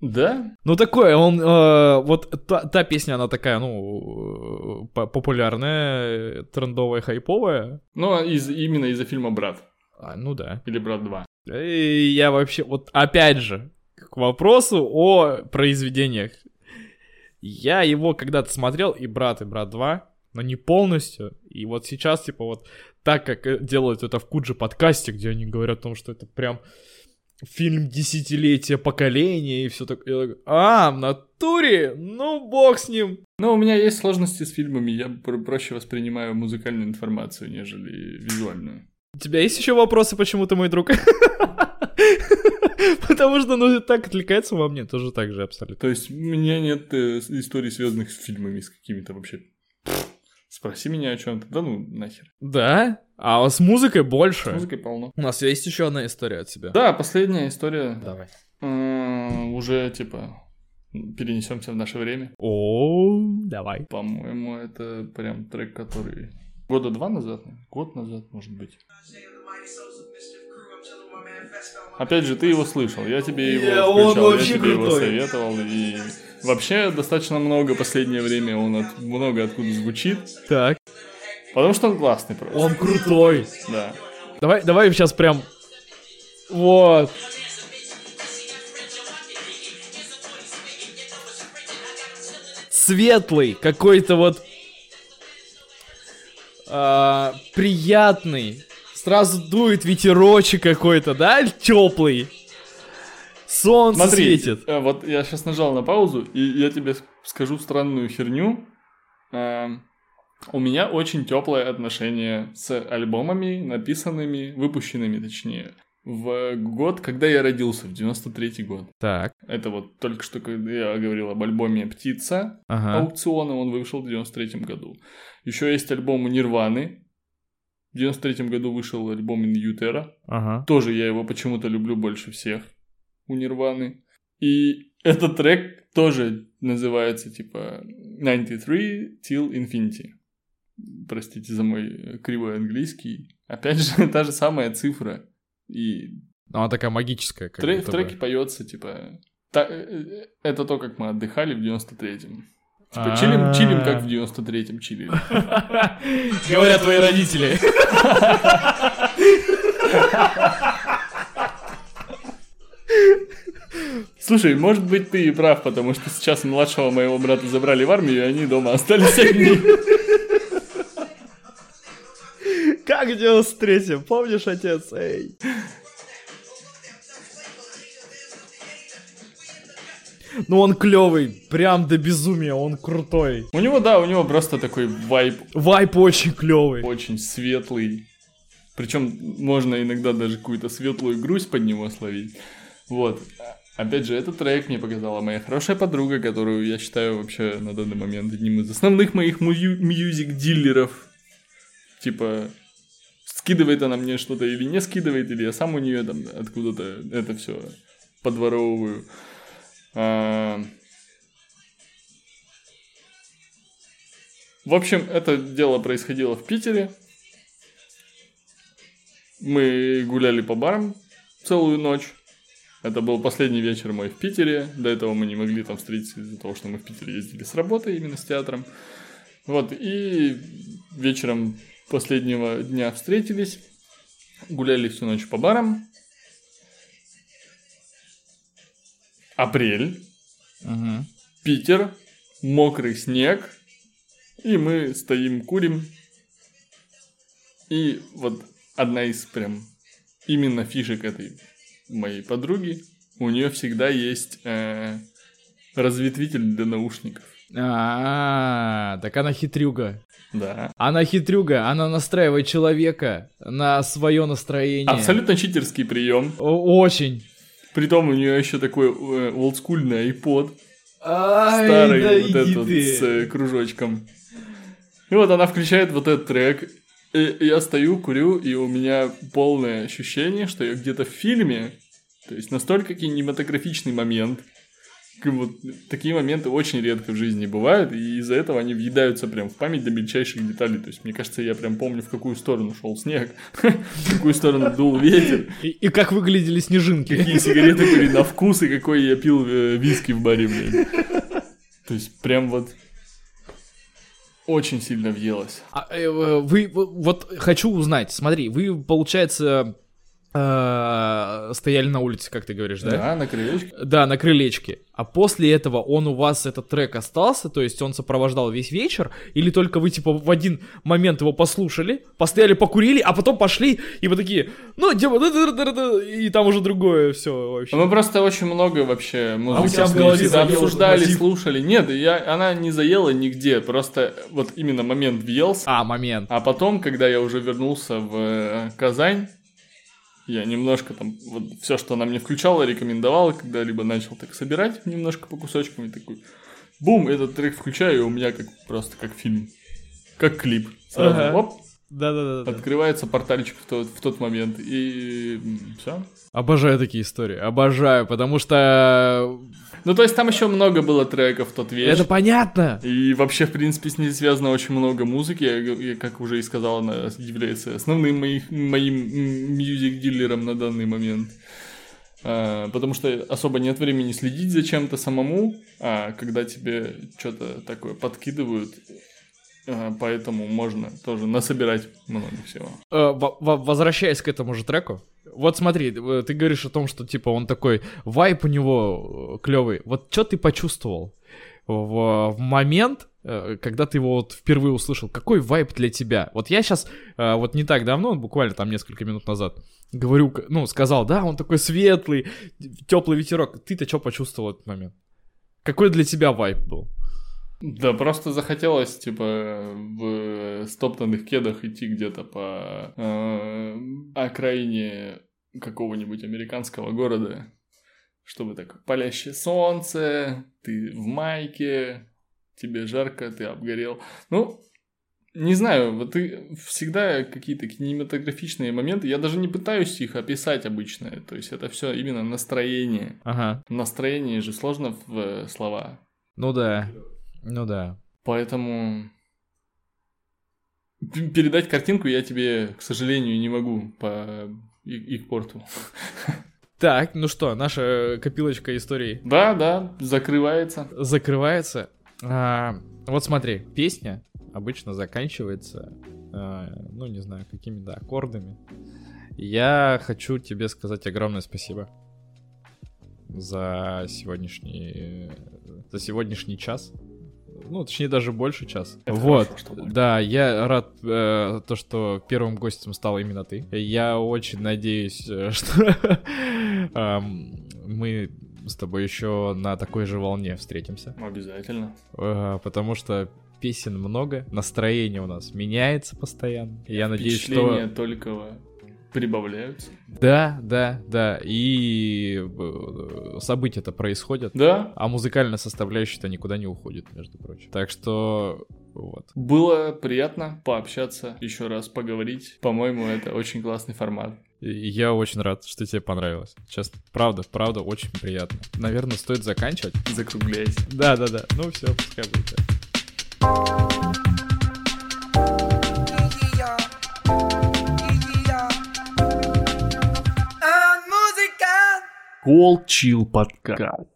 S2: Да?
S1: Ну такое, он э, вот та, та песня, она такая, ну популярная, трендовая, хайповая.
S2: Ну из именно из-за фильма Брат.
S1: А, ну да.
S2: Или Брат 2.
S1: И я вообще вот опять же к вопросу о произведениях. Я его когда-то смотрел, и «Брат», и «Брат 2», но не полностью. И вот сейчас, типа, вот так, как э, делают это в Куджи подкасте, где они говорят о том, что это прям фильм десятилетия поколения и все такое. А, в натуре? Ну, бог с ним.
S2: Ну, у меня есть сложности с фильмами, я проще воспринимаю музыкальную информацию, нежели визуальную.
S1: У тебя есть еще вопросы, почему ты мой друг? Потому что, ну, так отвлекается во мне тоже так же абсолютно.
S2: То есть, у меня нет э, историй, связанных с фильмами, с какими-то вообще... Спроси меня о чем-то. Да ну, нахер.
S1: Да? А с музыкой больше? С
S2: музыкой полно.
S1: У нас есть еще одна история от тебя.
S2: Да, последняя история.
S1: Давай.
S2: Уже, типа, перенесемся в наше время.
S1: О, давай.
S2: По-моему, это прям трек, который года два назад, год назад, может быть. Опять же, ты его слышал, я тебе его я, включал, я тебе крутой. его советовал, и вообще достаточно много последнее время он от, много откуда звучит.
S1: Так.
S2: Потому что он классный просто.
S1: Он крутой.
S2: Да.
S1: Давай, давай сейчас прям... Вот. Светлый, какой-то вот э, приятный, сразу дует ветерочек какой-то, да, теплый. Солнце Смотри, светит.
S2: Э, вот я сейчас нажал на паузу, и я тебе скажу странную херню. Э, у меня очень теплое отношение с альбомами, написанными, выпущенными, точнее, в год, когда я родился, в 93-й год.
S1: Так.
S2: Это вот только что я говорил об альбоме «Птица» ага. аукциона, он вышел в 93-м году. Еще есть альбом у Нирваны, в 93 году вышел альбом Иньютера.
S1: Ага.
S2: Тоже я его почему-то люблю больше всех у Нирваны. И этот трек тоже называется типа 93 Till Infinity. Простите за мой кривой английский. Опять же, та же самая цифра. И...
S1: Она такая магическая.
S2: Как Трек, в треке поется, типа... Та... Э, э, это то, как мы отдыхали в 93-м. Типа чилим, чилим, как в 93-м чилили.
S1: Говорят твои родители.
S2: Слушай, может быть, ты и прав, потому что сейчас младшего моего брата забрали в армию, и они дома остались одни.
S1: Где он встретим? Помнишь, отец? Эй. Ну он клевый, прям до безумия, он крутой.
S2: У него, да, у него просто такой вайп.
S1: Вайп очень клевый.
S2: Очень светлый. Причем можно иногда даже какую-то светлую грусть под него словить. Вот. Опять же, этот трек мне показала моя хорошая подруга, которую я считаю вообще на данный момент одним из основных моих мьюзик-дилеров. Типа, скидывает она мне что-то или не скидывает, или я сам у нее там откуда-то это все подворовываю. А, в общем, это дело происходило в Питере. Мы гуляли по барам целую ночь. Это был последний вечер мой в Питере. До этого мы не могли там встретиться из-за того, что мы в Питере ездили с работы, именно с театром. Вот, и вечером последнего дня встретились, гуляли всю ночь по барам. Апрель.
S1: Угу.
S2: Питер. Мокрый снег. И мы стоим, курим. И вот одна из прям именно фишек этой моей подруги, у нее всегда есть э, разветвитель для наушников.
S1: А, так она хитрюга.
S2: Да.
S1: Она хитрюга, она настраивает человека на свое настроение.
S2: Абсолютно читерский прием.
S1: Очень.
S2: Притом у нее еще такой э, олдскульный iPod.
S1: Ай,
S2: Старый
S1: да
S2: вот этот
S1: ты.
S2: с э, кружочком. И вот она включает вот этот трек. И я стою, курю, и у меня полное ощущение, что я где-то в фильме. То есть настолько кинематографичный момент. Вот такие моменты очень редко в жизни бывают, и из-за этого они въедаются прям в память до мельчайших деталей. То есть, мне кажется, я прям помню, в какую сторону шел снег, в какую сторону дул ветер,
S1: И, как выглядели снежинки.
S2: какие сигареты были на вкус и какой я пил э, виски в баре, блин. То есть, прям вот очень сильно въелось.
S1: А, э, вы, вот хочу узнать, смотри, вы, получается, стояли на улице, как ты говоришь, да?
S2: Да, на крылечке.
S1: Да, на крылечке. А после этого он у вас, этот трек остался, то есть он сопровождал весь вечер, или только вы, типа, в один момент его послушали, постояли, покурили, а потом пошли, и вы такие, ну, типа, да-да-да-да-да, и там уже другое все вообще.
S2: Мы просто очень много вообще
S1: А
S2: музыки
S1: тебя в
S2: с ней
S1: голове
S2: всегда
S1: заел
S2: обсуждали,
S1: мотив?
S2: слушали. Нет, я, она не заела нигде, просто вот именно момент въелся.
S1: А, момент.
S2: А потом, когда я уже вернулся в э, Казань, я немножко там, вот все, что она мне включала, рекомендовала, когда-либо начал так собирать немножко по кусочкам и такой, бум, этот трек включаю, и у меня как просто как фильм, как клип. Сразу,
S1: Ага.
S2: оп,
S1: Да-да-да.
S2: открывается портальчик в тот, в тот момент, и все.
S1: Обожаю такие истории, обожаю, потому что
S2: Ну, то есть там еще много было треков в тот вечер.
S1: это понятно.
S2: И вообще, в принципе, с ней связано очень много музыки. Я, я, как уже и сказал, она является основным моих, моим мьюзик-дилером на данный момент. А, потому что особо нет времени следить за чем-то самому, а когда тебе что-то такое подкидывают, а, поэтому можно тоже насобирать много всего.
S1: Э, во- во- возвращаясь к этому же треку, вот смотри, э, ты говоришь о том, что типа он такой вайп у него клевый. Вот что ты почувствовал в, в момент, э, когда ты его вот впервые услышал? Какой вайп для тебя? Вот я сейчас, вот не так давно, буквально там несколько минут назад, говорю, ну, сказал, да, он такой светлый, теплый ветерок. Ты-то что почувствовал в этот момент? Какой для тебя вайп был?
S2: Да, просто захотелось, типа, в стоптанных кедах идти где-то по э, окраине какого-нибудь американского города, чтобы так палящее солнце, ты в майке, тебе жарко, ты обгорел. Ну, не знаю, вот ты всегда какие-то кинематографичные моменты, я даже не пытаюсь их описать обычно, то есть это все именно настроение.
S1: Ага,
S2: Настроение же сложно в э, слова.
S1: ну да, ну да.
S2: Поэтому передать картинку я тебе, к сожалению, не могу по и- их порту.
S1: Так, ну что, наша копилочка историй
S2: Да, да, закрывается.
S1: закрывается. А, вот смотри, песня обычно заканчивается, а, ну не знаю, какими-то аккордами. Я хочу тебе сказать огромное спасибо за сегодняшний, за сегодняшний час, ну, точнее, даже больше часа.
S2: Это
S1: вот,
S2: хорошо,
S1: да, я рад, э, то, что первым гостем стал именно ты. Я очень надеюсь, э, что эм, мы с тобой еще на такой же волне встретимся.
S2: Обязательно.
S1: Э, потому что песен много, настроение у нас меняется постоянно. Я надеюсь, что...
S2: только прибавляются.
S1: Да, да, да. И э, события-то происходят.
S2: Да,
S1: А музыкальная составляющая-то никуда не уходит, между прочим. Так что вот.
S2: было приятно пообщаться, еще раз поговорить. По-моему, это очень классный формат.
S1: Я очень рад, что тебе понравилось. Честно, правда, правда, очень приятно. Наверное, стоит заканчивать.
S2: Закругляйся.
S1: Да, да, да. Ну все, пускай будет.
S2: Кол Чил подкаст.